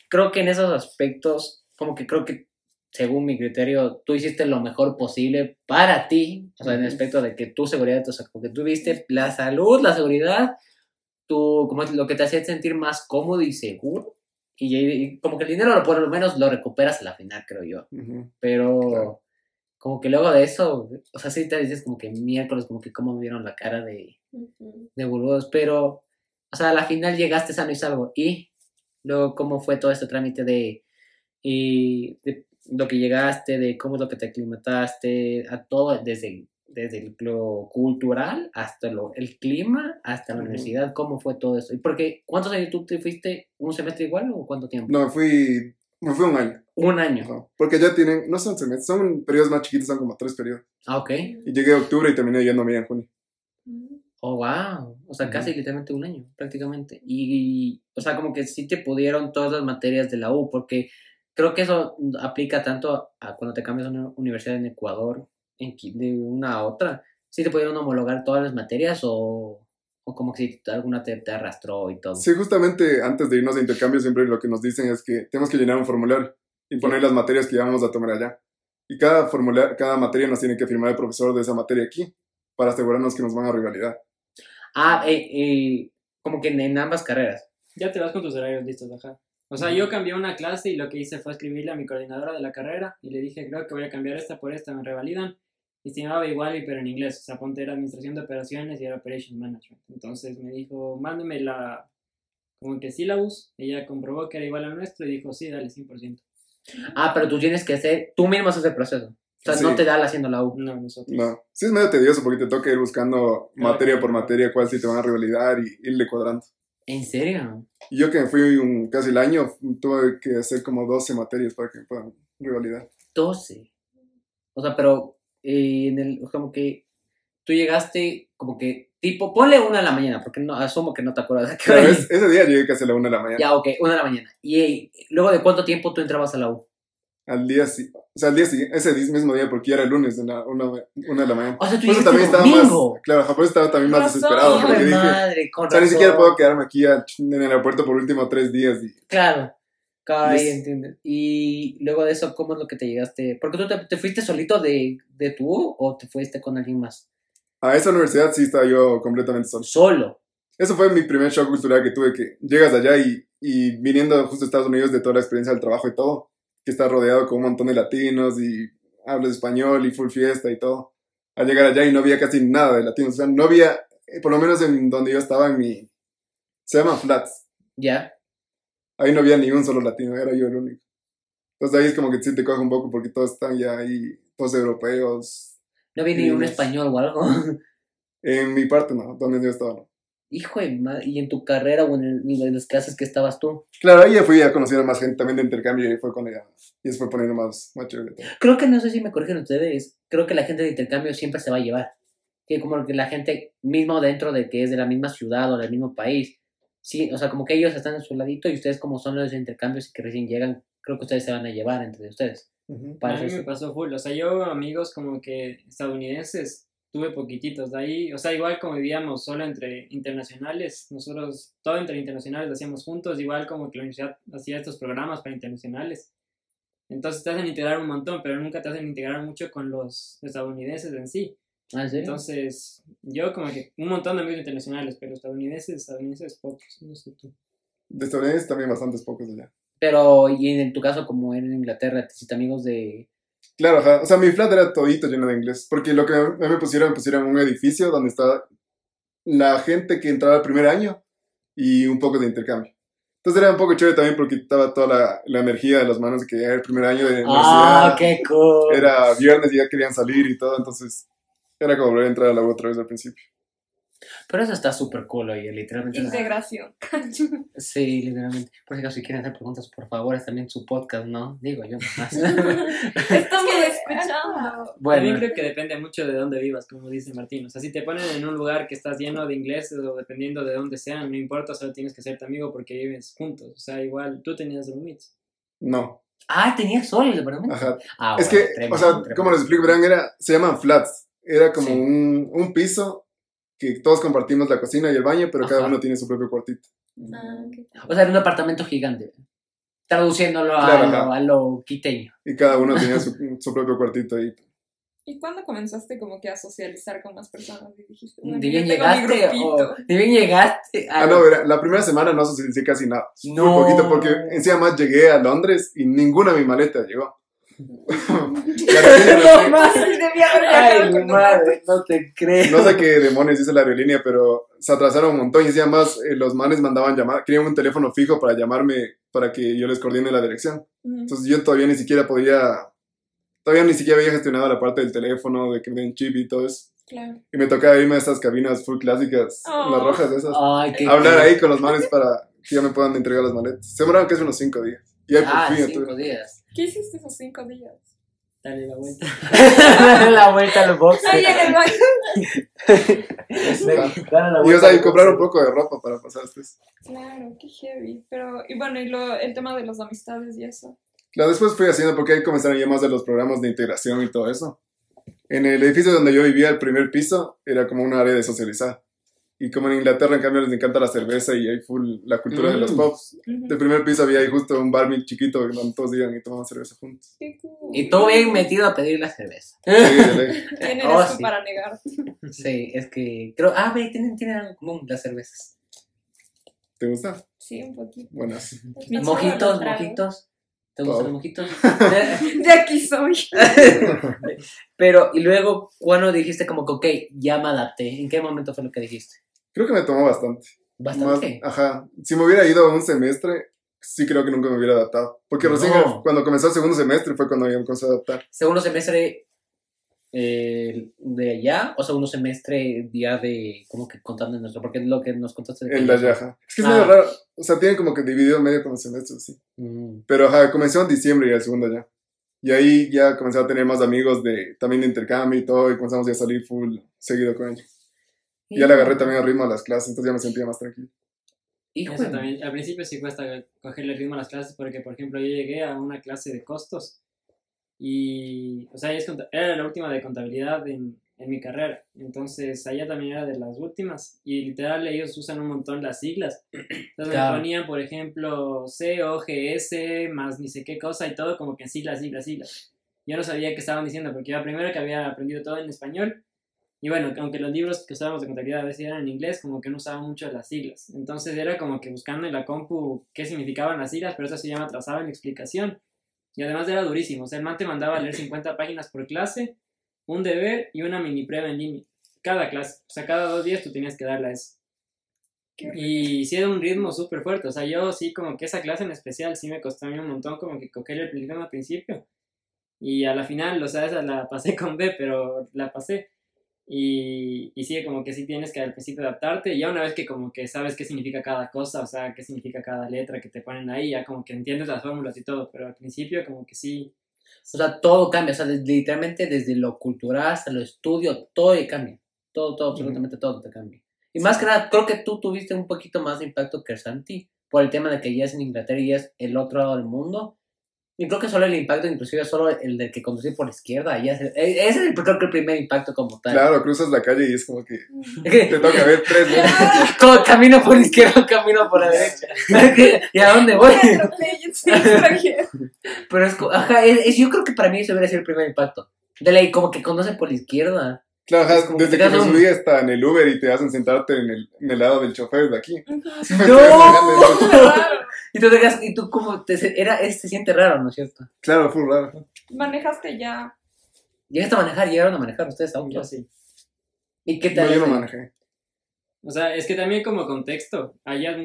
creo que en esos aspectos, como que creo que, según mi criterio, tú hiciste lo mejor posible para ti. O sea, en el aspecto de que tu seguridad, o sea, como que tú viste la salud, la seguridad, tu, como lo que te hacía sentir más cómodo y seguro. Y, y como que el dinero, lo- por lo menos, lo recuperas a la final, creo yo. Ujú. Pero, Claro. como que luego de eso, o sea, sí te dices como que miércoles, como que cómo me vieron la cara de Ujú. de boludos, pero, o sea, a la final llegaste sano y salvo. Y luego, ¿cómo fue todo este trámite de, y de lo que llegaste, de cómo es lo que te aclimataste, a todo, desde, desde lo cultural hasta lo, el clima, hasta la universidad, cómo fue todo eso? Y porque, ¿cuántos años tú te fuiste? ¿Un semestre igual o cuánto tiempo? No, me fui, me fui un año. Un año. Ajá. Porque ya tienen, no son semestres, son periodos más chiquitos, son como tres periodos. Ah, ok. Y llegué a octubre y terminé yéndome en junio. Oh, wow. O sea, casi Ujú. literalmente un año, prácticamente. Y, o sea, como que sí te pudieron todas las materias de la U, porque creo que eso aplica tanto a cuando te cambias a una universidad en Ecuador, en, de una a otra. ¿Sí te pudieron homologar todas las materias o, o como que si alguna te, te arrastró y todo? Sí, justamente antes de irnos de intercambio siempre lo que nos dicen es que tenemos que llenar un formulario y poner las materias que vamos a tomar allá. Y cada, formulario, cada materia nos tiene que firmar el profesor de esa materia aquí para asegurarnos que nos van a rivalidad. Ah, eh, eh, como que en, en ambas carreras. Ya te vas con tus horarios listos, ajá. O sea, yo cambié una clase y lo que hice fue escribirle a mi coordinadora de la carrera y le dije, creo que voy a cambiar esta por esta, me revalidan. Y se llamaba igual, pero en inglés. O sea, ponte era Administración de Operaciones y era Operation Management. Entonces me dijo, mándeme la, como que sílabus. Ella comprobó que era igual al nuestro y dijo, sí, dale, 100%. Ah, pero tú tienes que hacer, tú mismo haces el proceso. O sea, Sí. no te da la haciendo la U. No, nosotros. No, sí es medio tedioso porque te toca ir buscando Claro, materia claro. por materia cuál sí te van a rivalidar y irle cuadrando. ¿En serio? Yo que me fui un, casi el año, tuve que hacer como 12 materias para que me puedan rivalidar. 12. O sea, pero eh, en el, como que tú llegaste como que tipo, ponle una de la mañana, porque no, asumo que no te acuerdas Pero es- ese día llegué casi a la 1 de la mañana. Ya, ok, una de la mañana. Y eh, luego de cuánto tiempo tú entrabas a la U. Al día sí, o sea, al día siguiente, ese mismo día, porque ya era el lunes, la una, una de la mañana. O sea, tú Por eso también estaba domingo. más, claro, por eso estaba también más Razón. desesperado, porque de dije, madre, con o sea, ni siquiera puedo quedarme aquí a- en el aeropuerto por último tres días. Y, Claro. Yes. entiendo. Y luego de eso, ¿cómo es lo que te llegaste? Porque tú te, te fuiste solito de, de tu U o te fuiste con alguien más? a esa universidad sí estaba yo completamente solo. Solo. Eso fue mi primer shock cultural que tuve, que llegas allá y, y viniendo justo a Estados Unidos de toda la experiencia del trabajo y todo, que estás rodeado con un montón de latinos y hablas español y full fiesta y todo. Al llegar allá y no había casi nada de latinos, o sea, no había, eh, por lo menos en donde yo estaba en mi, se llama Flats, ¿Ya? ahí no había ni un solo latino, era yo el único. Entonces ahí es como que sí te coge un poco porque todos están ya ahí, todos europeos. ¿No había ni un español o algo? En mi parte no, donde yo estaba no. Hijo de madre. ¿Y en tu carrera o en, el- en las clases que estabas tú? Claro, ahí ya fui a conocer a más gente también de intercambio y fue cuando ya, y se fue poniendo más, más chévere todo. Creo que no sé si me corrigen ustedes. Creo que la gente de intercambio siempre se va a llevar. Que como que la gente mismo dentro de que es de la misma ciudad o del mismo país. Sí, o sea, como que ellos están en su ladito y ustedes como son los de intercambios y que recién llegan, creo que ustedes se van a llevar entre ustedes. Ujú. Para a mí eso me pasó full. O sea, yo amigos como que estadounidenses tuve poquititos de ahí, o sea, igual como vivíamos solo entre internacionales, nosotros todo entre internacionales lo hacíamos juntos, igual como que la universidad hacía estos programas para internacionales. Entonces te hacen integrar un montón, pero nunca te hacen integrar mucho con los estadounidenses en sí. ¿Ah. Entonces, yo como que un montón de amigos internacionales, pero estadounidenses, estadounidenses pocos, no sé tú. De estadounidenses también bastantes pocos allá. Pero, y en tu caso, como en Inglaterra, te hiciste amigos de... Claro, ajá. O sea, mi flat era todito lleno de inglés. Porque lo que a mí me pusieron, me pusieron un edificio donde estaba la gente que entraba el primer año y un poco de intercambio. Entonces era un poco chévere también porque estaba toda la, la energía de las manos de que era el primer año de ¡Ah, universidad. qué cool! Era viernes y ya querían salir y todo. Entonces era como volver a entrar a la U otra vez al principio. Pero eso está súper cool, oye, literalmente. Integración. Sí, literalmente. Por si acaso, si quieren hacer preguntas, por favor, es también su podcast, ¿no? Digo yo más. Estamos escuchando. También bueno, creo que depende mucho de dónde vivas, como dice Martín. O sea, si te ponen en un lugar que estás lleno de ingleses o dependiendo de dónde sean, no importa, solo tienes que ser tu amigo porque vives juntos. O sea, igual tú tenías roommates. No, ah, tenía solo el departamento. ajá. Ah, es bueno, que, tremendo, o sea, tremendo. como les explico, verán, era, se llaman flats. Era como Sí. un, un piso que todos compartimos la cocina y el baño, pero cada Ajá. uno tiene su propio cuartito. Ah, ok. O sea, era un apartamento gigante. Traduciéndolo a, Claro, lo, a lo quiteño. Y cada uno tenía su, su propio cuartito ahí. ¿Y cuándo comenzaste como que a socializar con más personas? Y dijiste, Ni bueno, bien tengo mi llegaste o... Ni bien llegaste a... Ah, no, la primera semana no socialicé casi nada. No. Muy poquito, porque encima más llegué a Londres y ninguna de mi maleta llegó. No, sé, más. Ay, madre, no te creo. no sé qué demonios dice la aerolínea, pero se atrasaron un montón y encima más eh, los manes mandaban llamar, querían un teléfono fijo para llamarme para que yo les coordine la dirección. Entonces yo todavía ni siquiera podía, todavía ni siquiera había gestionado la parte del teléfono, de que me den chip y todo eso. Claro. Y me tocaba irme a estas cabinas full clásicas, Oh. las rojas esas, Ay, qué hablar cool. ahí con los manes para que ya me puedan entregar las maletas. Se demoraron casi unos cinco días. Y ahí por Ah, fin cinco días. ¿Qué hiciste esos cinco días? Dale la vuelta. Dale la vuelta al box. Ahí en el baño. Dale la Y o vuelta sea, y comprar un poco de ropa para pasar estrés. Claro, qué heavy. Pero, y bueno, y lo, el tema de las amistades y eso. Claro, después fui haciendo porque ahí comenzaron ya más de los programas de integración y todo eso. En el edificio donde yo vivía, el primer piso, era como un área de socializar. Y como en Inglaterra, en cambio, les encanta la cerveza y hay full la cultura de los Mm. pubs. Ujú. Del primer piso había ahí justo un bar bien chiquito donde todos iban y tomaban cerveza juntos. Qué cool. Y tú bien metido a pedir la cerveza. Sí, de. ¿Quién eres Oh, tú sí. para negar? Sí, es que creo. Ah, ve, tienen, tienen algo en común las cervezas. ¿Te gusta? Sí, un poquito. Buenas. Mojitos, mojitos. ¿Te Todo. gustan los mojitos? De aquí soy. Pero, y luego, cuando dijiste como que, ok, ya me adapté? ¿En qué momento fue lo que dijiste? Creo que me tomó bastante. Bastante. Más- ajá. Si me hubiera ido un semestre, sí creo que nunca me hubiera adaptado. Porque recién No. cuando comenzó el segundo semestre fue cuando me comencé a adaptar. ¿Segundo semestre eh, de allá o segundo semestre ya de, como que contando en nuestro? Porque es lo que nos contaste. de En la Yaja. Es que es Ah. medio raro. O sea, tienen como que dividido medio como semestres, sí. Mm. Pero ajá, comenzó en diciembre y el segundo ya. Y ahí ya comencé a tener más amigos de, también de intercambio y todo, y comenzamos ya a salir full seguido con ellos. Y ya le agarré también el ritmo a las clases, entonces ya me sentía más tranquilo. Hijo Eso de- también, al principio sí cuesta cogerle el ritmo a las clases porque, por ejemplo, yo llegué a una clase de costos y, o sea, era la última de contabilidad en, en mi carrera, entonces allá también era de las últimas y literal ellos usan un montón las siglas, entonces Claro. me ponían, por ejemplo, C, O, G, S, más ni sé qué cosa y todo como que en siglas, siglas, siglas. Yo no sabía qué estaban diciendo porque yo primero que había aprendido todo en español y bueno, aunque los libros que usábamos de contabilidad a veces eran en inglés, como que no usaba mucho las siglas. Entonces era como que buscando en la compu qué significaban las siglas, pero eso ya me atrasaba en la explicación. Y además era durísimo. O sea, el man te mandaba a leer 50 páginas por clase, un deber y una mini prueba en línea. Cada clase. O sea, cada dos días tú tenías que darle a eso. Y sí era un ritmo súper fuerte. O sea, yo sí como que esa clase en especial sí me costó a mí un montón como que cogerle el ritmo al principio. Y a la final, o sea, esa la pasé con B, pero la pasé. Y, y sí, como que sí tienes que al principio adaptarte. Y ya una vez que como que sabes qué significa cada cosa, o sea, qué significa cada letra que te ponen ahí, ya como que entiendes las fórmulas y todo. Pero al principio como que sí. O sea, todo cambia. O sea, des- literalmente desde lo cultural hasta lo estudio, todo cambia. Todo, todo, absolutamente todo te cambia. Y más que nada, creo que tú tuviste un poquito más de impacto que Santi por el tema de que ya es en Inglaterra y es el otro lado del mundo. Y creo que solo el impacto, inclusive solo el del que conducí por la izquierda, ya e- ese es el, creo que el primer impacto como tal. Claro, cruzas la calle y es como que que te toca ver tres veces. como camino por la izquierda, camino por la derecha. Que, ¿Y a dónde voy? Pero es, ajá, es, es- yo creo que para mí ese hubiera sido el primer impacto. De ley, como que conduce por la izquierda. Claro, ajá, como que desde te que me un- subí hasta en el Uber y te hacen sentarte en el, en el lado del chofer de aquí. ¡No! Y tú, te quedas- y tú como te, se- era, es- se siente raro, ¿no es cierto? Claro, fue raro. Manejaste ya. Llegaste a manejar, llegaron a manejar ustedes Yo autos. sí. ¿Y qué No, tal? yo no manejé. O sea, es que también como contexto, allá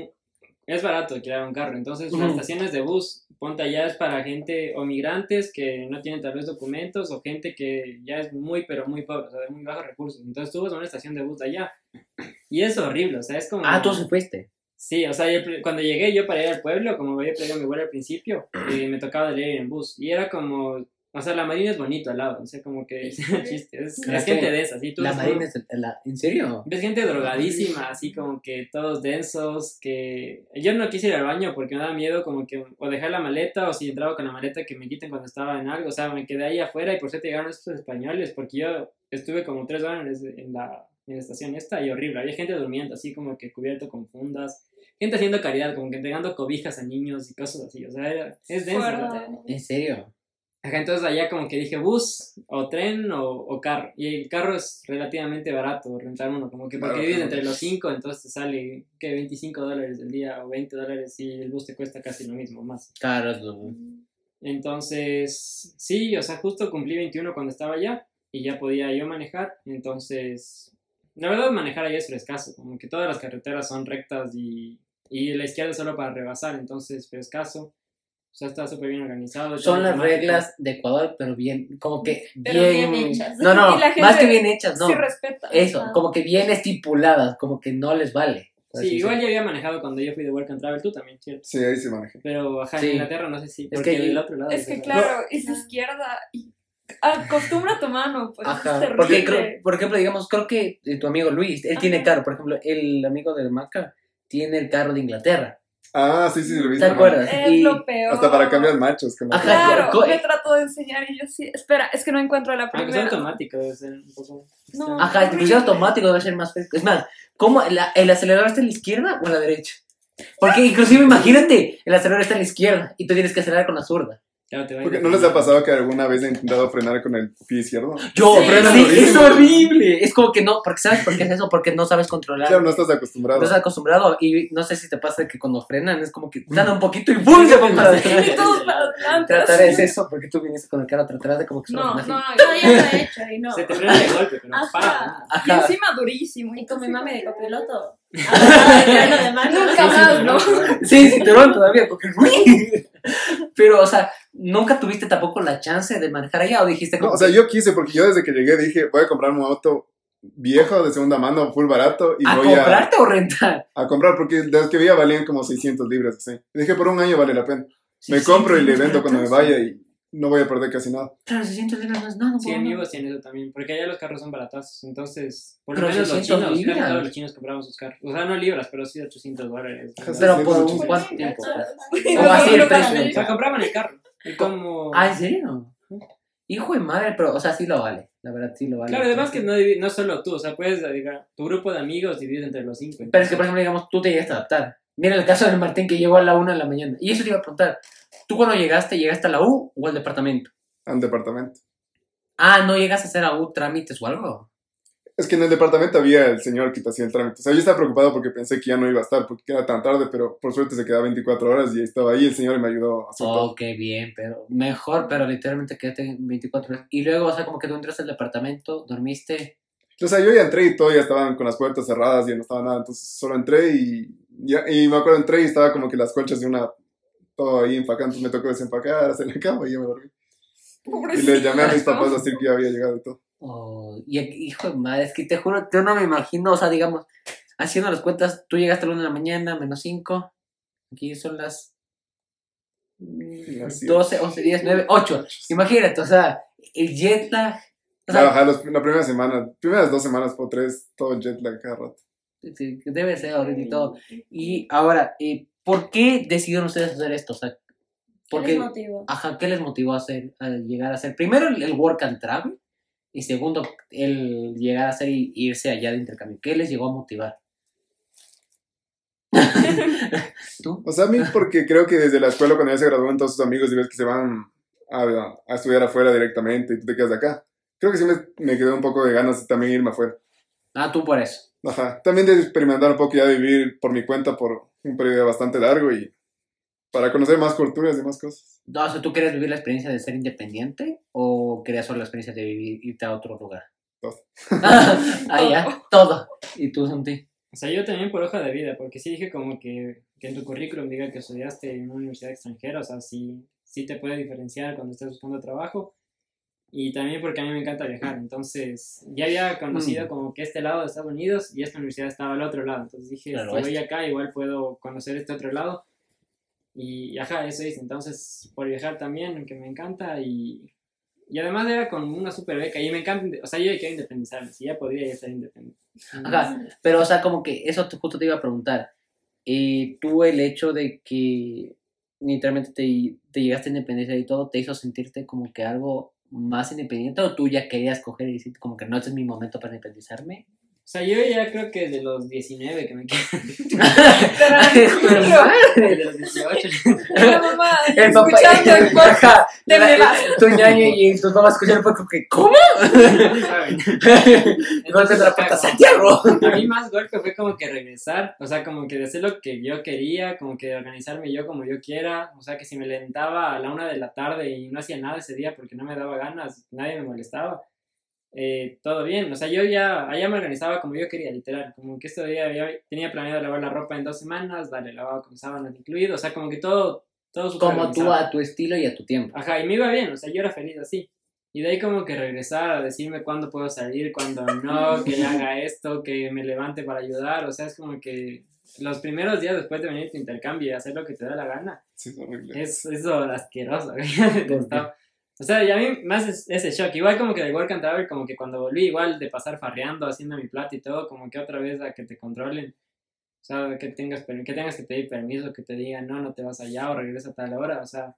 es- barato alquilar un carro, entonces las Ujú. estaciones de bus, ponte allá es para gente o migrantes que no tienen tal vez documentos o gente que ya es muy pero muy pobre, o sea, de muy bajos recursos. Entonces tú vas a una estación de bus de allá y es horrible, o sea, es como... Ah, tú se fuiste. Sí, o sea, yo cuando llegué yo para ir al pueblo, como había pedido mi vuelo al principio, eh, me tocaba de ir en bus. Y era como, o sea, la marina es bonito al lado, o sea, como que es chiste, es, gente de esa, ¿sí? Tú La ves marina como- es el- la- ¿En serio? Ves gente drogadísima, así como que todos densos, que yo no quise ir al baño porque me daba miedo como que o dejar la maleta o si entraba con la maleta que me quiten cuando estaba en algo, o sea, me quedé ahí afuera y por suerte llegaron estos españoles porque yo estuve como tres horas en la, en la estación esta y horrible, había gente durmiendo así como que cubierto con fundas, gente haciendo caridad, como que entregando cobijas a niños y cosas así, o sea, era- es denso. ¿En serio? Ajá, entonces allá como que dije bus o tren o, o carro. Y el carro es relativamente barato rentar uno, como que porque divides entre los cinco, entonces te sale que 25 dólares el día o 20 dólares y el bus te cuesta casi lo mismo, más. Claro, es lo- Entonces, sí, o sea, justo cumplí 21 cuando estaba allá y ya podía yo manejar. Entonces, la verdad manejar allá es frescaso, como que todas las carreteras son rectas y, y la izquierda es solo para rebasar, entonces frescaso. O sea, está súper bien organizado. Son las reglas de Ecuador, pero bien, como que Pero bien... bien hechas. No, no, más que bien hechas, no. Sí respeta. Eso, Ajá. como que bien estipuladas, como que no les vale. Sí, Así igual yo había manejado cuando yo fui de Work and Travel, tú también, ¿cierto? Sí, ahí sí manejé. Pero ajá, Sí. en Inglaterra no sé si, Es porque que del otro lado. Es que claro, es izquierda y acostumbra tu mano, pues Ajá, es porque creo- por ejemplo, digamos, creo que eh, tu amigo Luis, él tiene carro, por ejemplo, el amigo de Maca tiene el carro de Inglaterra, Ah, sí, sí, lo ¿te acuerdas? Es Y- lo peor. Hasta para cambiar machos. Con la- Ajá. Claro, Co- me trato de enseñar y yo sí. Espera, es que no encuentro la Aunque sea primera. automático, debe ser un poco. No. Ajá, el inclusive automático debe ser más fresco. Es más, ¿cómo la- el acelerador está en la izquierda o en la derecha? Porque inclusive imagínate, el acelerador está en la izquierda y tú tienes que acelerar con la zurda. Te Porque ¿No les ha pasado que alguna vez he intentado frenar con el pie izquierdo? Yo, Sí, freno sí, durísimo. es horrible. Es como que no, porque ¿sabes por qué es eso? Porque no sabes controlar. Claro, no estás acostumbrado. No estás acostumbrado y no sé si te pasa que cuando frenan es como que dan un poquito y ¡pum! se van para adelante. Tratar es eso, porque tú viniste con el carro, tratarás de como que No, no, yo ya lo he hecho y no. Se te frena de golpe, pero Ajá. para. Y encima durísimo. Y con mi mami de copiloto. Ah, de mano. Nunca más, ¿no? Sí, sí, te van todavía, porque Pero, o sea, ¿nunca tuviste tampoco la chance de manejar allá o dijiste No, como o sea, yo quise porque yo desde que llegué dije, voy a comprarme un auto viejo de segunda mano, full barato, y a voy a, comprarte o rentar? a comprar porque de los que veía valían como 600 libras, así. Dije, por un año vale la pena. Me Sí, compro sí, y le vendo cuando me vaya y no voy a perder casi nada. Claro, 600 libras no es nada. Sí, tienen eso también, porque allá los carros son baratazos, entonces, por lo Pero menos los 600 chinos, libras. todos los chinos compraban sus carros, o sea, no libras, pero sí 800 dólares. Pero por un 600. cuánto tiempo. O O así el O precio. sea, compraban el carro, y como... Ah, ¿en serio? Hijo de madre, pero, o sea, sí lo vale. La verdad, sí lo vale. Claro, además que no, no solo tú, o sea, puedes, diga, tu grupo de amigos divides entre los cinco. Pero es que, por ejemplo, digamos, tú te llegaste a adaptar. Mira el caso de Martín que llegó a la 1 de la mañana. Y eso te iba a preguntar. ¿Tú cuando llegaste, llegaste a la U o al departamento? A un departamento. Ah, ¿no llegaste a hacer a U trámites o algo? Es que en el departamento había el señor que te hacía el trámite. O sea, yo estaba preocupado porque pensé que ya no iba a estar porque era tan tarde, pero por suerte se quedaba 24 horas y estaba ahí el señor y me ayudó a hacer. Oh, qué bien, pero mejor, pero literalmente quedaste 24 horas. Y luego, o sea, como que tú entraste al departamento, dormiste. O sea, yo ya entré y todo ya estaban con las puertas cerradas y ya no estaba nada. Entonces solo entré y, ya, y me acuerdo, entré y estaba como que las colchas de una, todo ahí empacando. Me tocó desempacar, hacer la cama y yo me dormí. Y le llamé a mis papás a decir que ya había llegado y todo. Oh, y hijo de madre, es que te juro, yo no me imagino, o sea, digamos, haciendo las cuentas, tú llegaste a la 1 de la mañana, menos 5. Aquí son las Las 12, 11, 10, 9, 8. Imagínate, o sea, el jet lag. O sea, ajá, los- la primera semana, primeras dos semanas o tres, todo jet lag cada rato. sí, debe ser horrible y todo. Y ahora, eh, ¿por qué decidieron ustedes hacer esto? O sea, ¿Qué Porque, les motivó? ajá, ¿qué les motivó a hacer, a llegar a hacer? Primero el, el work and travel y segundo el llegar a hacer y irse allá de intercambio. ¿Qué les llegó a motivar? ¿Tú? O sea, a mí porque creo que desde la escuela cuando ya se gradúan todos sus amigos y ves que se van a, a estudiar afuera directamente y tú te quedas acá. Creo que sí me, me quedó un poco de ganas de también irme afuera. Ah, tú por eso. Ajá. También de experimentar un poco ya de vivir por mi cuenta por un periodo bastante largo y para conocer más culturas y más cosas. No, o sea, ¿tú querías vivir la experiencia de ser independiente o querías solo la experiencia de vivir, irte a otro lugar? Todo. ah, ya, todo. ¿Y tú, Santi? O sea, yo también por hoja de vida, porque sí dije como que, que en tu currículum diga que estudiaste en una universidad extranjera, o sea, sí, sí te puede diferenciar cuando estés buscando trabajo. Y también porque a mí me encanta viajar, entonces ya había conocido Mm. como que este lado de Estados Unidos y esta universidad estaba al otro lado, entonces dije, Claro, si voy acá igual puedo conocer este otro lado. Y ajá, eso hice, entonces por viajar también, que me encanta y, y además era con una super beca y me encanta, o sea, yo quiero independizarme, si ya podría ya ser independiente. Ajá, pero o sea, como que eso justo te iba a preguntar. Eh, tú el hecho de que literalmente te, te llegaste a independencia y todo, ¿te hizo sentirte como que algo más independiente o tú ya querías coger y decir como que no, este es mi momento para independizarme? O sea, yo ya creo que de los 19 que me quedan. De los 18. La mamá El papá, escuchando el podcast. Tu ñaño y tus papás escuchan un poco que ¿cómo? Golpe de la puerta, Santiago. A mí más golpe fue como que regresar, o sea, como que de hacer lo que yo quería, como que de organizarme yo como yo quiera, o sea, que si me levantaba a la una de la tarde y no hacía nada ese día porque no me daba ganas, nadie me molestaba, eh, todo bien, o sea, yo ya, allá me organizaba como yo quería, literal, como que este día tenía planeado lavar la ropa en dos semanas, dale, lavaba con sábanas incluido, o sea, como que todo, todo Como tú a tu estilo y a tu tiempo. Ajá, y me iba bien, o sea, yo era feliz así. Y de ahí como que regresar a decirme cuándo puedo salir, cuándo no, que haga esto, que me levante para ayudar, o sea, es como que los primeros días después de venir a tu intercambio y hacer lo que te da la gana, Sí, es horrible. es eso asqueroso. O sea, y a mí más es- ese shock, igual como que del work and travel, como que cuando volví igual de pasar farreando, haciendo mi plata y todo, como que otra vez a que te controlen. O sea, que tengas, que tengas que pedir permiso, que te digan, no, no te vas allá o regresa a tal hora. O sea,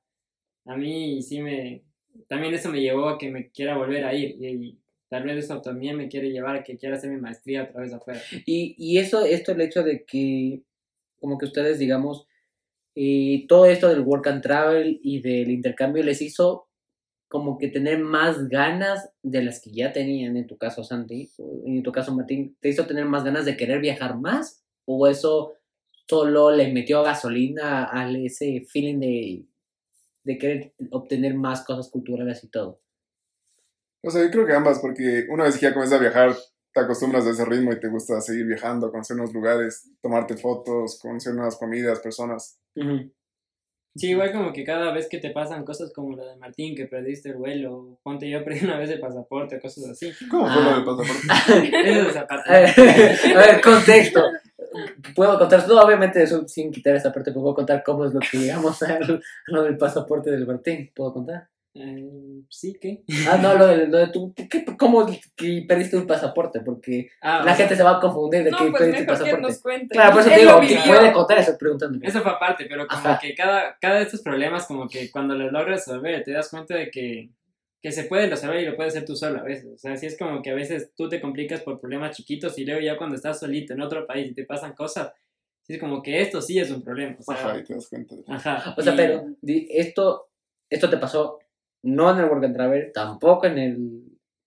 a mí sí me... También eso me llevó a que me quiera volver a ir. Y, y tal vez eso también me quiere llevar a que quiera hacer mi maestría otra vez afuera. Y, y eso, esto el hecho de que, como que ustedes, digamos, y todo esto del work and travel y del intercambio les hizo como que tener más ganas de las que ya tenían, en tu caso Santi, en tu caso Martín, ¿te hizo tener más ganas de querer viajar más? ¿O eso solo le metió gasolina a ese feeling de, de querer obtener más cosas culturales y todo? O sea, yo creo que ambas, porque una vez que ya comienzas a viajar, te acostumbras a ese ritmo y te gusta seguir viajando, conocer nuevos lugares, tomarte fotos, conocer nuevas comidas, personas. Sí, igual como que cada vez que te pasan cosas como la de Martín, que perdiste el vuelo, ponte yo perdí una vez el pasaporte, cosas así. ¿Cómo fue Ah. lo del pasaporte? Eso es aparte. A ver, contexto. Puedo contar, no, obviamente eso sin quitar esa parte, puedo contar cómo es lo que llegamos a lo del pasaporte del Martín. ¿Puedo contar? Eh, sí, ¿qué? Ah, no, lo de, lo de tu, ¿qué, ¿cómo que perdiste un pasaporte? Porque Ah, la o sea, gente se va a confundir de No, que pues perdiste un que pasaporte. nos. Claro, por eso te digo, lo que puede contar eso preguntándome. Eso fue aparte, pero como Ajá. que cada, cada de estos problemas, como que cuando los logras resolver, te das cuenta de que, que se puede resolver y lo puedes hacer tú solo a veces. O sea, sí es como que a veces tú te complicas por problemas chiquitos y luego ya cuando estás solito en otro país y te pasan cosas, es como que esto sí es un problema. O sea, Ajá, y te das cuenta. de- ajá. O sea, y- pero esto, esto te pasó no en el Work and Travel, tampoco en el...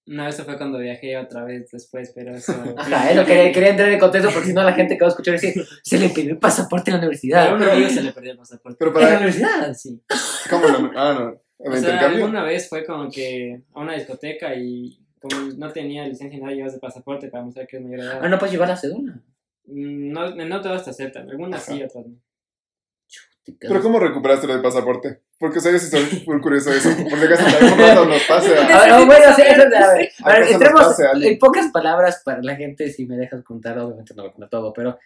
No, eso fue cuando viajé otra vez después, pero eso... Ajá, eso quería, quería entrar en contexto porque si no la gente que va a escuchar decir, se le pidió el pasaporte en la A universidad. un amigo se le perdió el pasaporte. Pero ¿En la para... universidad? Sí. ¿Cómo lo...? Ah, no. ¿El O sea, alguna vez fue como que a una discoteca y como no tenía licencia ni nada, llevas el pasaporte para mostrar que es mayor de edad. Ah, no puedes llevar la cédula. Mm, No, no todas te aceptan, algunas sí, Ajá. otras no. ¿Pero cómo recuperaste lo del pasaporte? Porque o sea, yo sí soy muy curioso de eso. Porque casi también cuando nos pase a... A ver, no, bueno, sí, eso es de- a ver, a ver, entremos en pocas palabras para la gente, si me dejas contar, obviamente no lo cuento todo, pero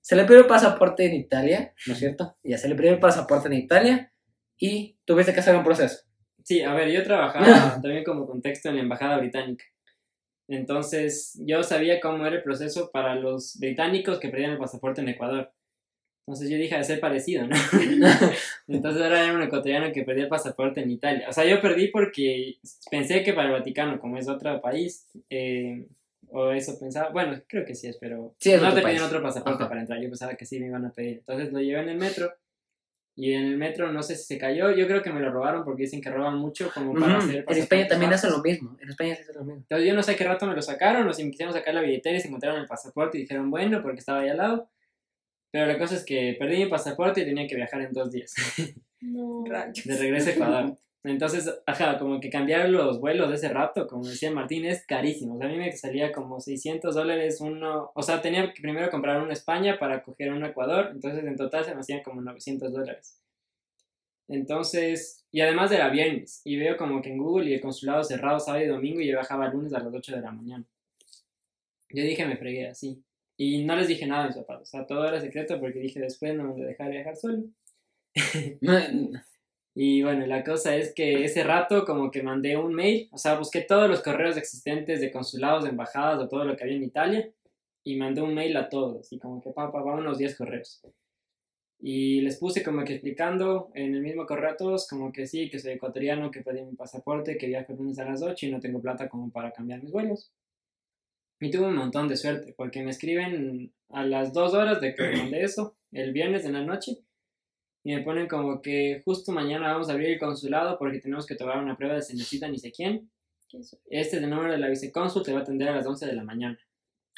se le pidió el pasaporte en Italia, ¿no es cierto? Ya se le pidió el pasaporte en Italia y tuviste que hacer un proceso. Sí, a ver, yo trabajaba también como contexto en la embajada británica. Entonces, yo sabía cómo era el proceso para los británicos que perdían el pasaporte en Ecuador. Entonces yo dije, de ser parecido, ¿no? Entonces ahora era un ecuatoriano que perdió el pasaporte en Italia. O sea, yo perdí porque pensé que para el Vaticano, como es otro país, eh, o eso pensaba, bueno, creo que sí es, pero Sí, es no te pedían otro pasaporte Ajá. para entrar. Yo pensaba que sí me iban a pedir. Entonces lo llevé en el metro. Y en el metro no sé si se cayó. Yo creo que me lo robaron porque dicen que roban mucho como para Ujú. hacer En España también hacen lo mismo. En España se hace lo mismo. Entonces yo no sé qué rato me lo sacaron, o si me quisieron sacar la billetera y se encontraron el pasaporte y dijeron, bueno, porque estaba ahí al lado. Pero la cosa es que perdí mi pasaporte y tenía que viajar en dos días, No. De regreso a Ecuador. Entonces, ajá, como que cambiar los vuelos de ese rato, como decía Martín, es carísimo. O sea, a mí me salía como 600 dólares uno, o sea, tenía que primero comprar uno a España para coger uno a Ecuador, entonces en total se me hacían como 900 dólares. Entonces, y además era viernes, y veo como que en Google y el consulado cerrado sábado y domingo y yo bajaba el lunes a las 8 de la mañana. Yo dije, me fregué así. Y no les dije nada a mis papás, o sea, todo era secreto porque dije, después no me voy a dejar viajar solo. Y bueno, la cosa es que ese rato como que mandé un mail, o sea, busqué todos los correos existentes de consulados, de embajadas, de todo lo que había en Italia, y mandé un mail a todos, y como que pa, pa, pa, unos 10 correos. Y les puse como que explicando en el mismo correo a todos, como que sí, que soy ecuatoriano, que perdí mi pasaporte, que viajo el lunes a las 8 y no tengo plata como para cambiar mis vuelos. Y tuve un montón de suerte, porque me escriben a las 2 horas de que mandé eso, el viernes en la noche, y me ponen como que justo mañana vamos a abrir el consulado porque tenemos que tomar una prueba de se necesita ni sé quién. Este es el número de la vicecónsul, te va a atender a las 11 de la mañana.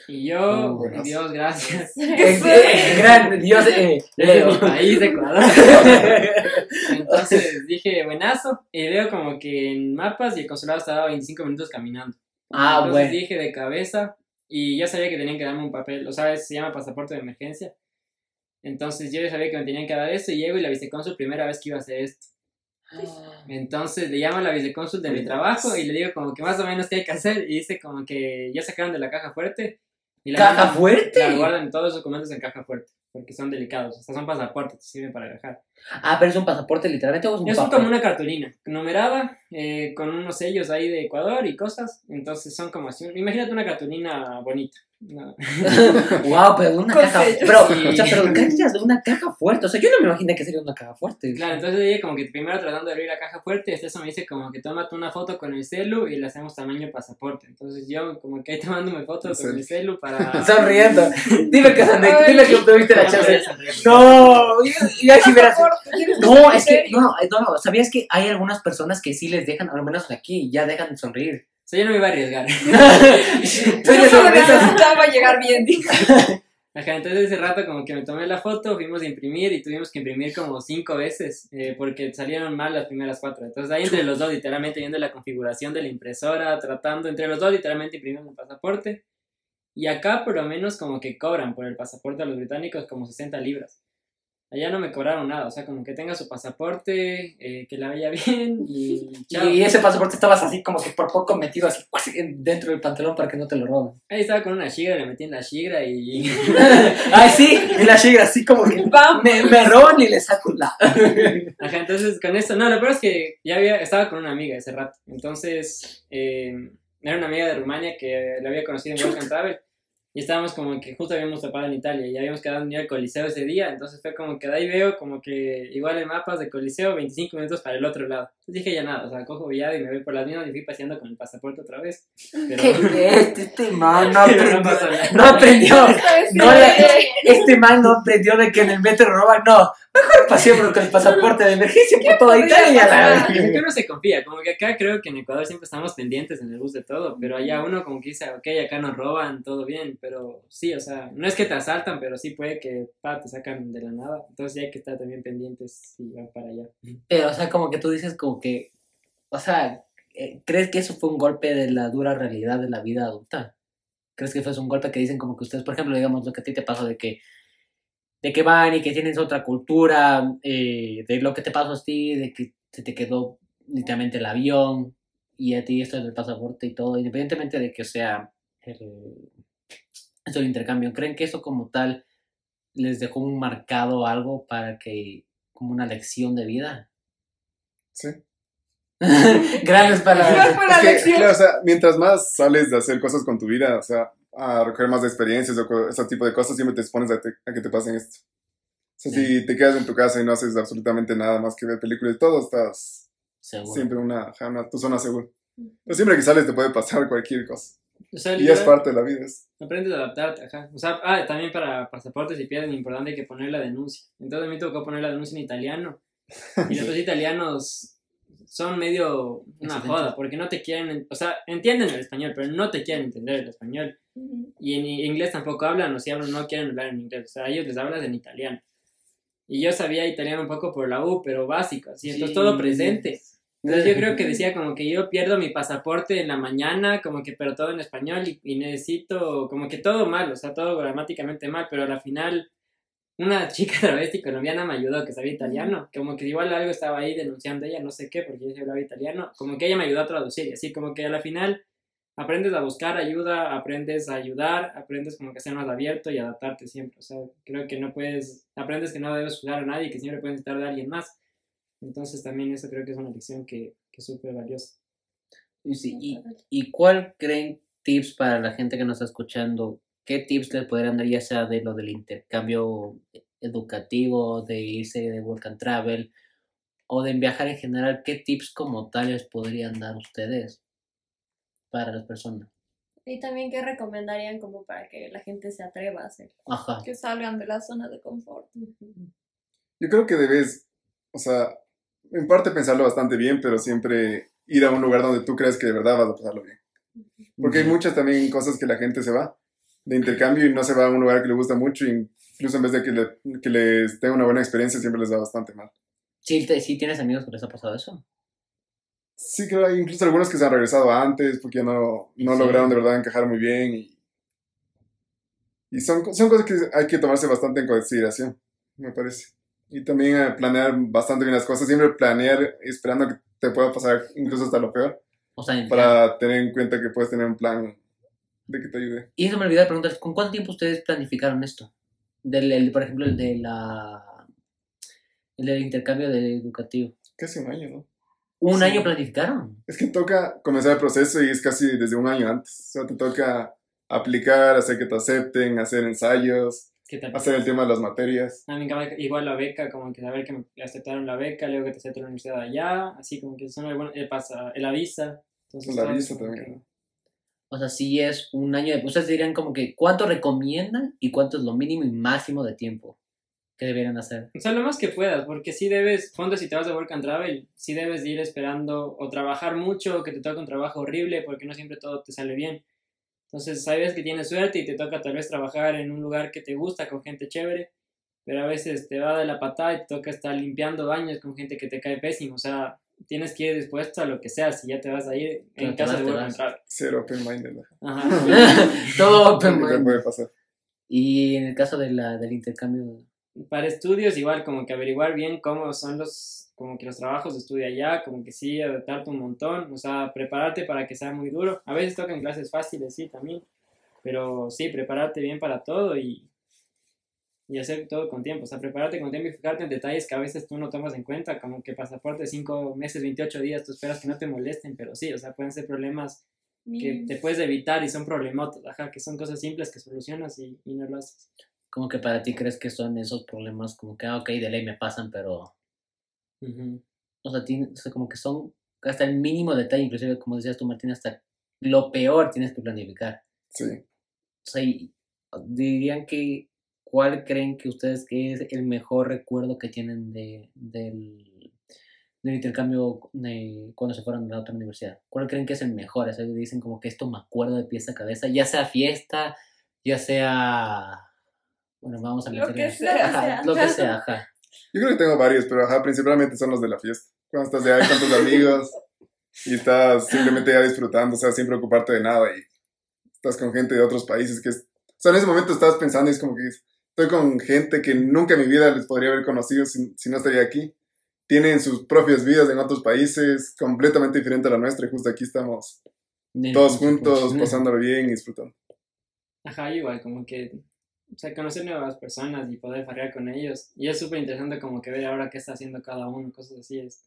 Y yo, Oh, buenas. Dios, gracias. Eh, gran Dios, eh, Este Leo. mi país, Ecuador. Entonces dije, buenazo. Y veo como que en mapas y el consulado estaba 25 minutos caminando. Ah, Entonces bueno. dije de cabeza y ya sabía que tenían que darme un papel, o sea, se llama pasaporte de emergencia. Entonces yo ya sabía que me tenían que dar eso y llego y la vicecónsul primera vez que iba a hacer esto. Entonces le llamo a la vicecónsul de mi trabajo y le digo como que más o menos qué hay que hacer y dice como que ya sacaron de la caja fuerte. Y la ¿Caja fuerte? Claro, guardan todos los documentos en caja fuerte porque son delicados, sea, son pasaportes, sirven para viajar. Ah, pero es un pasaporte literalmente o es un Es como una cartulina, numerada, eh, con unos sellos ahí de Ecuador y cosas. Entonces son como así. Imagínate una cartulina bonita. ¿No? wow, pero una caja. Pero, Sí. o sea, pero ¿qué dices de una caja fuerte? O sea, yo no me imaginé que sería una caja fuerte. Claro, entonces ella como que primero tratando de abrir la caja fuerte, hasta eso me dice como que tómate una foto con el celu y le hacemos tamaño pasaporte. Entonces yo como que ahí tomándome foto El con el celu. para... Sonriendo. Dime que sonreí, Ay. dime que tuviste la chance. No, y, así verás. ¿Quieres No, es que, no, no, ¿sabías que hay algunas personas que sí les dejan, al menos aquí, ya dejan de sonreír? O sea, yo no me iba a arriesgar. Yo solo necesitaba llegar bien. Ajá, entonces ese rato como que me tomé la foto, fuimos a imprimir y tuvimos que imprimir como cinco veces eh, porque salieron mal las primeras cuatro. Entonces ahí entre los dos, literalmente viendo la configuración de la impresora, tratando, entre los dos literalmente imprimimos el pasaporte. Y acá por lo menos como que cobran por el pasaporte a los británicos como 60 libras. Allá no me cobraron nada, o sea, como que tenga su pasaporte, eh, que la vaya bien y chao. Y ese pasaporte estabas así como que por poco metido así dentro del pantalón para que no te lo roben. Ahí estaba con una shigra, le metí en la shigra y... Ay, sí, y la chica así como que me roban y le saco la. Ajá, entonces con esto, no, lo peor es que ya había, estaba con una amiga ese rato. Entonces, eh, era una amiga de Rumania que la había conocido en Work and Travel. Y estábamos como que justo habíamos topado en Italia y habíamos quedado en ir al Coliseo ese día. Entonces fue como que de ahí veo como que igual en mapas de Coliseo 25 minutos para el otro lado. Entonces dije ya nada, o sea, cojo villado y me voy por las mismas y fui paseando con el pasaporte otra vez. Pero, ¿Qué este, este man no aprendió? No aprendió. No. Este man no aprendió de que en el metro roban. No, mejor paseémonos con el pasaporte de emergencia por toda Italia. que uno se confía, como que acá creo que en Ecuador siempre estamos pendientes en el bus de todo, pero allá uno como que dice, ok, acá nos roban, todo bien, pero sí, o sea, no es que te asaltan, pero sí puede que pa, te sacan de la nada, entonces sí hay que estar también pendientes si van para allá. Pero, o sea, como que tú dices como que, o sea, eh, ¿crees que eso fue un golpe de la dura realidad de la vida adulta? ¿Crees que fue un golpe que dicen como que ustedes, por ejemplo, digamos lo que a ti te pasó de que, de que van y que tienes otra cultura, eh, de lo que te pasó a ti, de que se te quedó literalmente el avión y a ti esto del pasaporte y todo, independientemente de que sea el, del intercambio, ¿creen que eso como tal les dejó un marcado algo para que, como una lección de vida? Sí. Grandes ¿Cuál palabras. la Es que, lección? claro, o sea, mientras más sales de hacer cosas con tu vida, o sea, a recoger más experiencias o ese tipo de cosas, siempre te expones a, te- a que te pasen esto. sea, Sí. si te quedas en tu casa y no haces absolutamente nada más que ver películas y todo, estás Seguro. siempre en una, una- tu zona segura. Pero siempre que sales te puede pasar cualquier cosa. O sea, Y es parte de la vida. es- aprendes a adaptarte, ajá. O sea, ah, también para pasaportes y pierden importante hay que poner la denuncia. Entonces a mí me tocó poner la denuncia en italiano. Y los italianos son medio una joda, porque no te quieren, o sea, entienden el español, pero no te quieren entender el español. Y en inglés tampoco hablan, o si hablan no quieren hablar en inglés, o sea, a ellos les hablas en italiano. Y yo sabía italiano un poco por la U, pero básico, así, entonces Sí. todo presente. Entonces yo creo que decía como que yo pierdo mi pasaporte en la mañana, como que pero todo en español y, y necesito como que todo mal, o sea, todo gramáticamente mal, pero a la final una chica travesti colombiana me ayudó que sabía italiano, como que igual algo estaba ahí denunciando ella, no sé qué, porque sí hablaba italiano, como que ella me ayudó a traducir, y así como que a la final aprendes a buscar ayuda, aprendes a ayudar, aprendes como que a ser más abierto y adaptarte siempre, o sea, creo que no puedes, aprendes que no debes juzgar a nadie, que siempre puedes necesitar de alguien más. Entonces también eso creo que es una lección que, que es súper valiosa. Y, sí, y, ¿Y cuál creen tips para la gente que nos está escuchando? ¿Qué tips les podrían dar ya sea de lo del intercambio educativo, de irse de work and travel o de viajar en general? ¿Qué tips como tales podrían dar ustedes para las personas? Y también, ¿qué recomendarían como para que la gente se atreva a hacer? Ajá. Que salgan de la zona de confort. Yo creo que debes, o sea, en parte pensarlo bastante bien, pero siempre ir a un lugar donde tú crees que de verdad vas a pasarlo bien. Porque hay muchas también cosas que la gente se va de intercambio y no se va a un lugar que le gusta mucho, y incluso en vez de que, le- que les tenga una buena experiencia, siempre les va bastante mal. ¿Sí, te- sí tienes amigos que les ha pasado eso? Sí, creo hay incluso algunos que se han regresado antes porque ya no, no Sí. lograron de verdad encajar muy bien y, y son, son cosas que hay que tomarse bastante en consideración, me parece. Y también eh, planear bastante bien las cosas, siempre planear esperando que te pueda pasar incluso hasta lo peor, O sea, para tener en cuenta que puedes tener un plan de que te ayude. Y eso me olvidó de preguntar, ¿con cuánto tiempo ustedes planificaron esto? Del, el- por ejemplo, el de la el del intercambio de educativo. Casi un año, ¿no? ¿Un Sí. año planificaron? Es que toca comenzar el proceso y es casi desde un año antes. O sea, te toca aplicar, hacer que te acepten, hacer ensayos, hacer el tema de las materias. A mí me encanta igual la beca, como que saber que me aceptaron la beca, luego que te aceptan la universidad allá, así como que son algunos, el, pasa, el avisa. Entonces, La visa también. O sea, sí es un año de... Ustedes dirían como que cuánto recomiendan y cuánto es lo mínimo y máximo de tiempo que deberían hacer. O lo más que puedas, porque si debes, fondo si te vas de work and travel, si debes de ir esperando o trabajar mucho, que te toque un trabajo horrible, porque no siempre todo te sale bien. Entonces, sabes que tienes suerte y te toca tal vez trabajar en un lugar que te gusta, con gente chévere, pero a veces te va de la patada y te toca estar limpiando baños con gente que te cae pésimo. O sea, tienes que ir dispuesto a lo que sea, si ya te vas a ir en te casa te work vas. and travel. Ser open-minded. ¿no? Ajá. Todo open ¿Qué te mind. puede pasar? Y en el caso de la, del intercambio... para estudios igual como que averiguar bien cómo son los como que los trabajos de estudio allá como que sí adaptarte un montón o sea prepararte para que sea muy duro a veces tocan clases fáciles sí también pero sí prepararte bien para todo y y hacer todo con tiempo o sea prepararte con tiempo y fijarte en detalles que a veces tú no tomas en cuenta como que pasaporte 5 meses 28 días tú esperas que no te molesten pero sí o sea pueden ser problemas que te puedes evitar y son problemotos ajá que son cosas simples que solucionas y, y no lo haces Como que para ti crees que son esos problemas como que, ah, ok, de ley me pasan, pero... Ujú. O sea, tiene- o sea, como que son hasta el mínimo detalle, inclusive como decías tú, Martín, hasta lo peor tienes que planificar. Sí. O sea, y dirían que, ¿cuál creen que ustedes que es el mejor recuerdo que tienen de, del, del intercambio de cuando se fueron a la otra universidad? ¿Cuál creen que es el mejor? O sea, dicen como que esto me acuerdo de pieza a cabeza, ya sea fiesta, ya sea... Bueno, vamos a Lo meter que en- sea. Ajá, lo que sea, ajá. Yo creo que tengo varios, pero ajá, principalmente son los de la fiesta. Cuando estás ya con tus amigos y estás simplemente ya disfrutando, o sea, sin preocuparte de nada y estás con gente de otros países que es... O sea, en ese momento estás pensando y es como que estoy con gente que nunca en mi vida les podría haber conocido si, si no estaría aquí. Tienen sus propias vidas en otros países, completamente diferente a la nuestra y justo aquí estamos todos juntos, pasándolo bien y disfrutando. Ajá, igual, como que, o sea, conocer nuevas personas y poder farrear con ellos. Y es súper interesante como que ver ahora qué está haciendo cada uno, cosas así, es,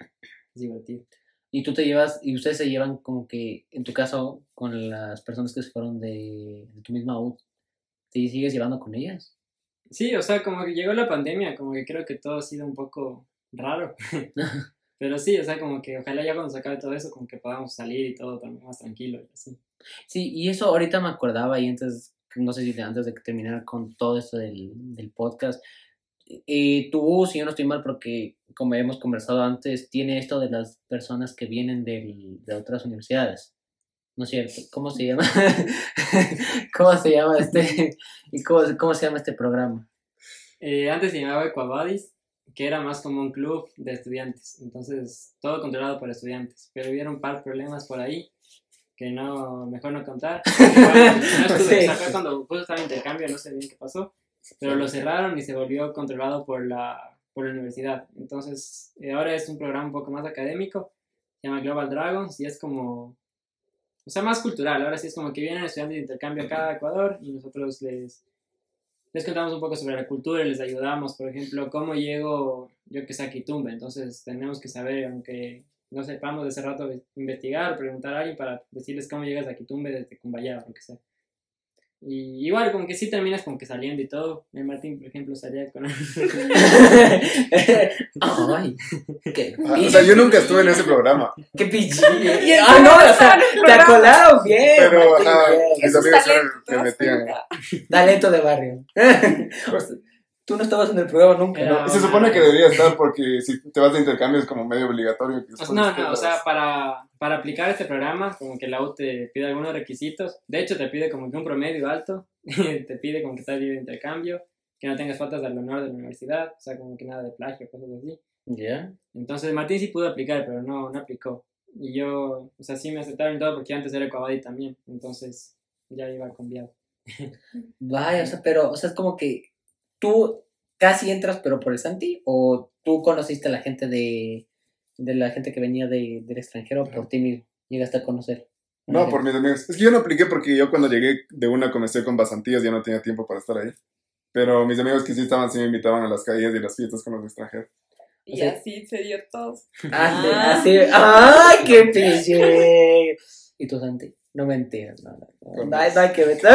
es divertido. Y tú te llevas, y ustedes se llevan como que, en tu caso, con las personas que se fueron de, de tu misma U, ¿te sigues llevando con ellas? Sí, o sea, como que llegó la pandemia, como que creo que todo ha sido un poco raro. Pero sí, o sea, como que ojalá ya cuando se acabe todo eso, como que podamos salir y todo también más tranquilo y así. Sí, y eso ahorita me acordaba y antes, no sé si antes de terminar con todo esto del, del podcast, y tú, si yo no estoy mal, porque como hemos conversado antes, tiene esto de las personas que vienen del- de otras universidades. ¿No es cierto? ¿Cómo se llama? ¿Cómo se llama este? ¿Y cómo, cómo se llama este programa? Eh, antes se llamaba Equabuddies, que era más como un club de estudiantes, entonces todo controlado por estudiantes, pero hubieron un par de problemas por ahí que no, mejor no contar. Igual, no estuve, Sí. o sea, fue cuando justo estaba intercambio, no sé bien qué pasó, pero lo cerraron y se volvió controlado por la, por la universidad. Entonces, eh, ahora es un programa un poco más académico, se llama Global Dragons y es como, o sea, más cultural. Ahora sí es como que vienen estudiantes de intercambio acá a Ecuador y nosotros les, les contamos un poco sobre la cultura y les ayudamos. Por ejemplo, cómo llego, yo que sé, a Quitumbe. Entonces, tenemos que saber, aunque no sepamos de ese rato, investigar, preguntar a alguien para decirles cómo llegas a Quitumbe desde Cumbayá o lo que sea. Y igual, como que sí terminas como que saliendo y todo. El Martín, por ejemplo, salía con... Ay, qué Ah, o sea, yo nunca estuve en ese programa, ¡Qué pichi! Y Ah, no, o sea, te programa. acolaron bien. pero Martín, ajá, bien. mis amigos talento, eran- ¿te me metían. Talento de barrio. Tú no estabas en el programa nunca, ¿no? Era- Y se supone que debería estar porque si te vas de intercambio es como medio obligatorio. que después no, no, o sea, para, para aplicar este programa, como que la U te pide algunos requisitos. De hecho, te pide como que un promedio alto, te pide como que estás libre de intercambio, que no tengas faltas al honor de la universidad, o sea, como que nada de plagio, cosas así. Ya. Entonces, Martín sí pudo aplicar, pero no, no aplicó. Y yo, o sea, sí me aceptaron todo porque antes era Ecuador también, entonces ya iba cambiado. Vaya, o sea, pero, o sea, es como que tú casi entras, pero por el Santi, o tú conociste a la gente de, de la gente que venía de, del extranjero por ti mismo, llegaste a conocer. No, por mis amigos. Es que yo no apliqué porque yo cuando llegué de una comencé con basantías, ya no tenía tiempo para estar ahí. Pero mis amigos que sí estaban, sí me invitaban a las calles y las fiestas con los extranjeros. Y O sea- así se dio todo. Ah, Ah. así, ¡ay, qué piche! ¿Y tú, Santi? No me enteras, no, no, no, no, hay, los- no hay que meter,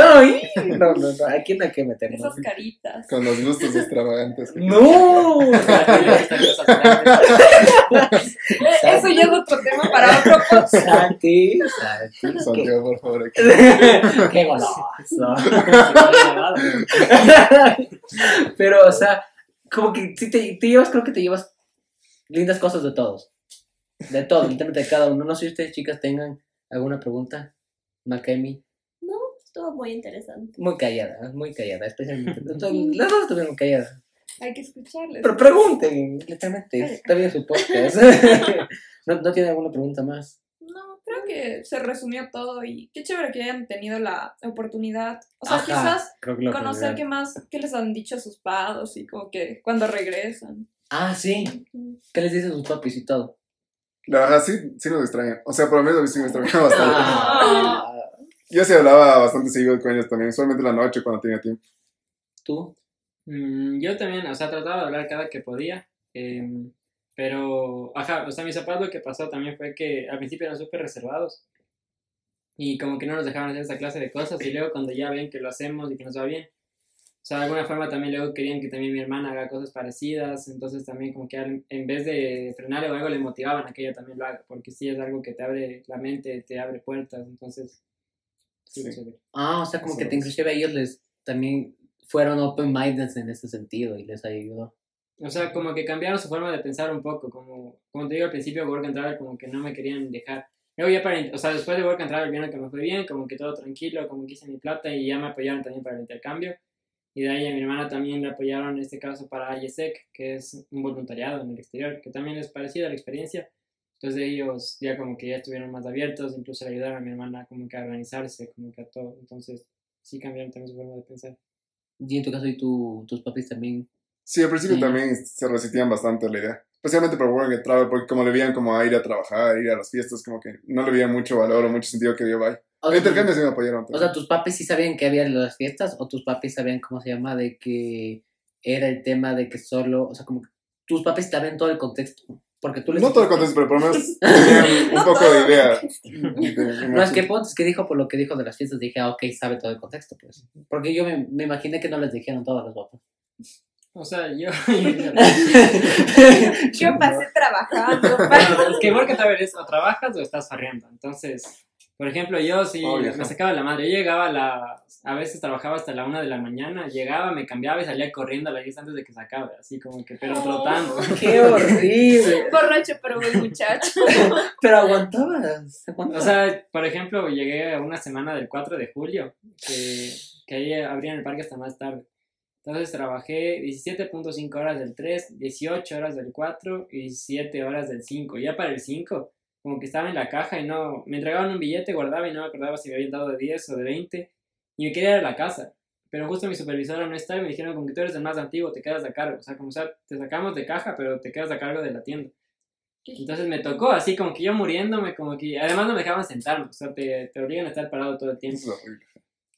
no, no, no, aquí no hay que meternos. Esas caritas. Con los gustos extravagantes. ¡No! Eso ya es otro tema para otro podcast. Santi, Santi, Santiago, por favor. aquí. qué goloso. Pero, o sea, como que si te, te llevas, creo que te llevas lindas cosas de todos. De todos, literalmente de cada uno. No sé si ustedes, chicas, tengan alguna pregunta. Makemi, No, estuvo muy interesante. muy callada, muy callada, especialmente. Las dos estuvieron calladas. Hay que escucharles. Pero pregunten, literalmente, está bien su podcast. ¿No, ¿No tiene alguna pregunta más? No, creo que se resumió todo y qué chévere que hayan tenido la oportunidad. O sea, Ajá, quizás que conocer qué más, qué les han dicho a sus padres y como que cuando regresan. Ah, sí. ¿Qué les dicen sus papis y todo? La verdad, sí, sí nos extraña. O sea, por lo menos a mí sí me extraña bastante. Ah, Yo sí hablaba bastante seguido con ellos también, solamente en la noche cuando tenía tiempo. ¿Tú? Mm, yo también, o sea, trataba de hablar cada que podía, em, pero, ajá, o sea, mis papás lo que pasó también fue que al principio eran súper reservados y como que no nos dejaban hacer esa clase de cosas y luego cuando ya ven que lo hacemos y que nos va bien, o sea, de alguna forma también luego querían que también mi hermana haga cosas parecidas, entonces también como que en vez de frenarle o algo le motivaban a que ella también lo haga, porque sí es algo que te abre la mente, te abre puertas, entonces, sí. Ah, o sea, como que te, inclusive ellos les también fueron open-minded en ese sentido y les ayudó. O sea, como que cambiaron su forma de pensar un poco, como, como te digo al principio, Work and Travel como que no me querían dejar. Luego ya para, o sea, después de Work and Travel vieron que me fue bien, como que todo tranquilo, como que hice mi plata y ya me apoyaron también para el intercambio. Y de ahí a mi hermana también le apoyaron en este caso para IESEC, que es un voluntariado en el exterior, que también es parecido a la experiencia. Entonces ellos ya como que ya estuvieron más abiertos, incluso le ayudaron a mi hermana como que a organizarse, como que a todo. Entonces sí cambiaron también su forma de pensar. Y en tu caso, ¿y tu, tus papis también? Sí, al principio Sí. también se resistían bastante a la idea. Especialmente por Work and Travel, porque como le veían como a ir a trabajar, ir a las fiestas, como que no le veían mucho valor o mucho sentido que dio bye. O El sea, intercambio sí me apoyaron. o sea, tus papis sí sabían que había las fiestas o tus papis sabían cómo se llama de que era el tema de que solo, o sea, como que tus papis sabían todo el contexto. Porque tú les no todo el contexto, pero por lo menos tenían un No poco de idea. de- No, es que punto, es que dijo por lo que dijo de las fiestas, dije, ah, ok, sabe todo el contexto, pues. Porque yo me, me imaginé que no les dijeron todos los papás. O sea, yo... Yo pasé trabajando. Bueno, es que igual que tal vez o trabajas o estás farreando. Entonces, por ejemplo, yo sí Obvio, me sacaba la madre. Yo llegaba a la... A veces trabajaba hasta la una de la mañana, llegaba, me cambiaba y salía corriendo a la 10 antes de que se acabe, así como que, pero Oh. trotando. ¡Qué horrible! Borracho, pero buen muchacho. Pero aguantabas. aguantabas. O sea, por ejemplo, llegué a una semana del 4 de julio, que, que ahí abrían el parque hasta más tarde. Entonces trabajé 17.5 horas del 3, 18 horas del 4 y 7 horas del 5. Ya para el 5, como que estaba en la caja y no, me entregaban un billete, guardaba y no me acordaba si me habían dado de 10 o de 20. Y me quería ir a la casa. Pero justo mi supervisora no estaba y me dijeron como que tú eres el más antiguo, te quedas a cargo. O sea, como sea, te sacamos de caja, pero te quedas a cargo de la tienda. Entonces me tocó así como que yo muriéndome, como que además no me dejaban sentarme, o sea, te, te obligan a estar parado todo el tiempo. Es horrible.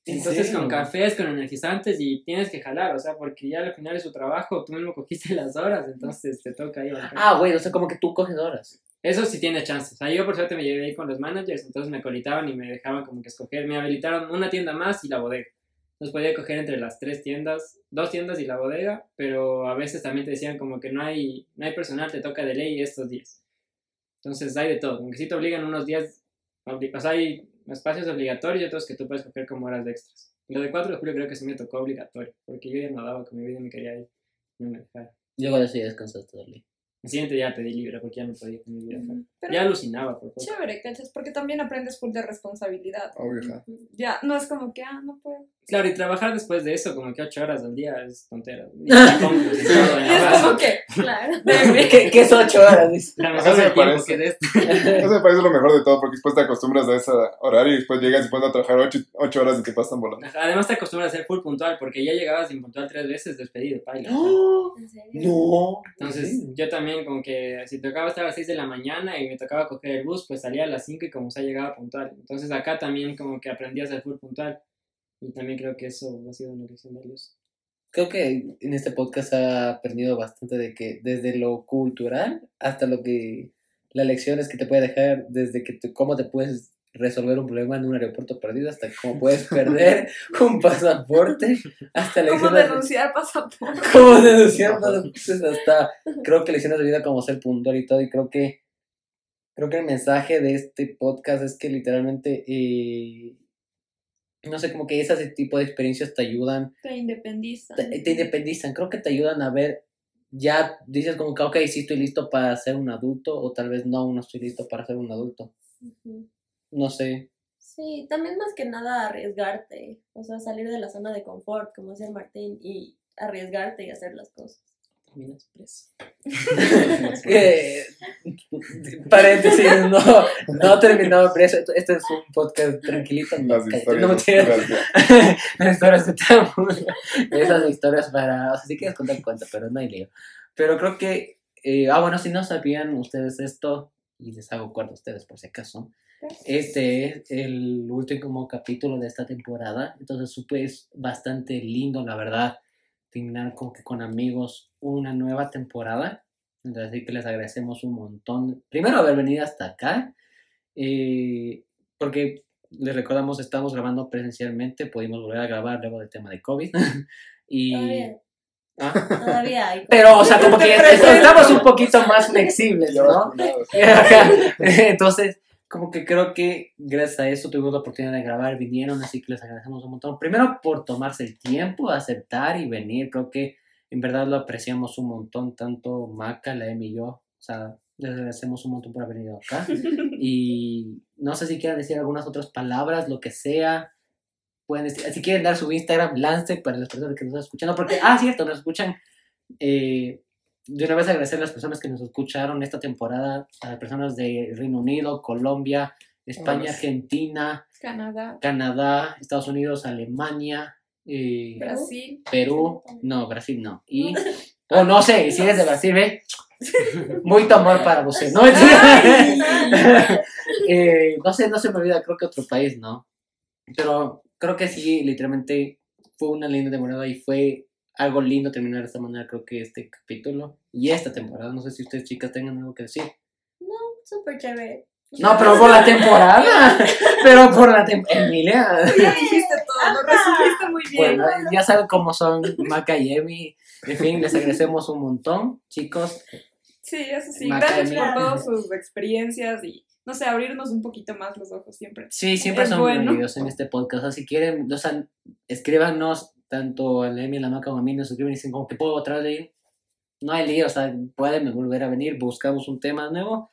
¿En Entonces con cafés, con energizantes y tienes que jalar, o sea, porque ya al final de su trabajo tú mismo cogiste las horas, entonces te toca ahí. bancar. Ah, güey, o sea, como que tú coges horas. Eso sí tiene chances. O sea, yo por suerte me llevé ahí con los managers, entonces me colitaban y me dejaban como que escoger. Me habilitaron una tienda más y la bodega. Entonces podía coger entre las tres tiendas, dos tiendas y la bodega, pero a veces también te decían como que no hay, no hay personal, te toca de ley estos días. Entonces hay de todo. Como que sí te obligan unos días, o hay espacios obligatorios y otros que tú puedes coger como horas de extras. Lo de 4 de julio creo que sí me tocó obligatorio, porque yo ya no daba con mi vida y me quería ir. No me dejaron. Yo con eso ya descansaste, dale. El siguiente día pedí libre porque ya no podía con mi vida. Pero Ya alucinaba, por favor. chévere, ¿cachas? Porque también aprendes full de responsabilidad. Obvio, ajá. Ya, no es como que, ah, no puedo. Claro, y trabajar después de eso, como que ocho horas al día, es tontera. Y todo, Y y es como que, Claro. ¿Qué, qué es ocho horas? La mejor me del tiempo parece. que de esto. Eso me parece lo mejor de todo, porque después te acostumbras a ese horario y después llegas y pones a trabajar ocho, ocho horas y te pasan volando. Además te acostumbras a ser full puntual, porque ya llegabas impuntual tres veces despedido, paila. ¡Oh! ¿En serio? No. Entonces, yo también como que si tocaba estar a las 6 de la mañana y me tocaba coger el bus, pues salía a las 5 y como sea llegaba puntual. Entonces acá también como que aprendí a ser full puntual. Y también creo que eso ha sido una lección valiosa. Creo que en este podcast ha aprendido bastante de que desde lo cultural hasta lo que las lecciones que te puede dejar desde que tú- cómo te puedes resolver un problema en un aeropuerto perdido hasta cómo puedes perder un pasaporte hasta ¿cómo lecciones de- denunciar pasaporte? cómo denunciar pasaportes hasta creo que lecciones de vida como ser puntual y todo y creo que creo que el mensaje de este podcast es que literalmente eh, no sé como que ese tipo de experiencias te ayudan Te independizan. te, te independizan, creo que te ayudan a ver, ya dices como que, ok, sí estoy listo para ser un adulto, o tal vez no, no estoy listo para ser un adulto. No sé. Sí, también más que nada arriesgarte, o sea, salir de la zona de confort, como decía Martín, y arriesgarte y hacer las cosas. Terminas preso. Eh, paréntesis, no, no terminado preso. Esto- Este es un podcast tranquilito. No, Las cállate, historias no me. Las historias de. Esas historias para. O sea, si quieres contar, cuenta, pero no hay lío. Pero creo que. eh, ah, bueno, si no sabían ustedes esto, y les hago acuerdo a ustedes por si acaso. Este es el último capítulo de esta temporada. Entonces, supe es bastante lindo, la verdad, terminar como que con amigos una nueva temporada. Entonces, así que les agradecemos un montón. Primero, haber venido hasta acá. eh, porque les recordamos, estamos grabando presencialmente. Pudimos volver a grabar luego del tema de COVID. y. Todavía, Ah, todavía hay. Pero, o sea, como que estamos un poquito más flexibles, ¿no? Entonces, como que creo que gracias a eso tuvimos la oportunidad de grabar, vinieron, así que les agradecemos un montón. Primero por tomarse el tiempo, aceptar y venir, creo que en verdad lo apreciamos un montón, tanto Maca, la Emi y yo. O sea, les agradecemos un montón por haber venido acá. Y no sé si quieren decir algunas otras palabras, lo que sea. Pueden decir, si quieren dar su Instagram, lance para las personas que nos están escuchando, porque, ah, cierto, nos escuchan. Eh, de una vez agradecer a las personas que nos escucharon esta temporada, a las personas de Reino Unido, Colombia, España. Argentina, Canadá, Canadá, Estados Unidos, Alemania, eh, Brasil. Perú, no, Brasil no. Y, o no sé, si eres de Brasil, ve, muy amor para usted, ¿no? Eh, no sé, no se me olvida, creo que otro país, ¿no? Pero creo que sí, literalmente fue una linda temporada y fue algo lindo terminar de esta manera, creo que este capítulo y esta temporada. No sé si ustedes, chicas, tengan algo que decir. No, súper chévere. No, pero por la temporada. pero por la temporada. Emilia. Ya dijiste todo, lo resumiste muy bien. Bueno, ya saben cómo son Maca y Emi. En fin, les agradecemos un montón, chicos. Sí, eso sí. Maca, Gracias por todas sus experiencias y, no sé, abrirnos un poquito más los ojos siempre. Sí, siempre Es son bueno. en este podcast. O sea, si quieren, o sea, escríbanos tanto a Emi, a la Maca o a mí, nos escriben y dicen como que puedo otra vez. No hay lío, o sea, pueden volver a venir, buscamos un tema nuevo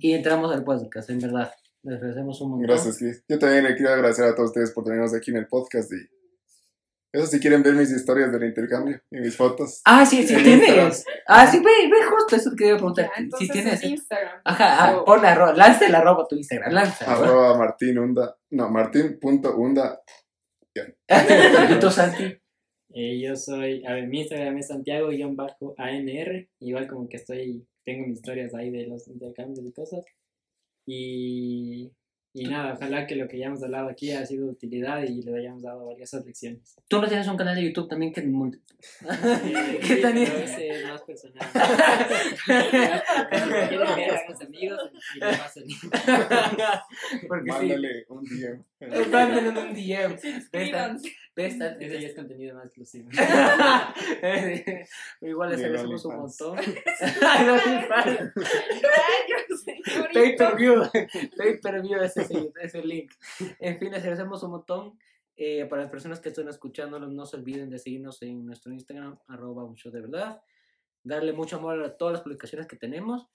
y entramos al podcast, en verdad. Les agradecemos un montón. Gracias, Chris. Yo también le quiero agradecer a todos ustedes por tenernos aquí en el podcast y eso si quieren ver mis historias del intercambio y mis fotos. Ah, sí, sí en tienes. Instagram. Ah, sí, ve, ve, justo eso te quería preguntar. Si tienes. es Instagram. Ajá, ah, So, pon arroba, lanza el arroba tu Instagram, lanza. Arroba Martín Hunda. No, Martín.hunda. ¿Y tú, Santi? Eh, yo soy, a ver, mi Instagram es Santiago-ANR, igual como que estoy, tengo mis historias ahí de los intercambios y cosas. Y, y nada, ojalá que lo que ya hemos hablado aquí haya sido de utilidad y le hayamos dado valiosas lecciones. Tú no tienes un canal de YouTube también que. Eh, ¿Qué sí, pero ese es más personal. Quieren ver a los amigos y el link. Porque sí. Mándale un DM. Mándale un DM. Suscríbanse. Ves, Ese ya es contenido más exclusivo. Igual les agradecemos un montón. Pay per view. Pay per view ese, ese, ese link. En fin, les agradecemos un montón. Eh, para las personas que están escuchándonos, no se olviden de seguirnos en nuestro Instagram, arroba un show de verdad. Darle mucho amor a todas las publicaciones que tenemos.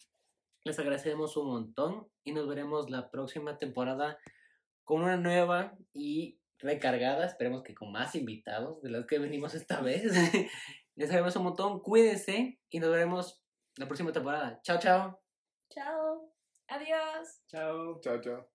Les agradecemos un montón y nos veremos la próxima temporada con una nueva y recargada. Esperemos que con más invitados de los que venimos esta vez. Les agradecemos un montón. Cuídense y nos veremos la próxima temporada. Chao, chao. Chao. Adiós. Chao. Chao, chao.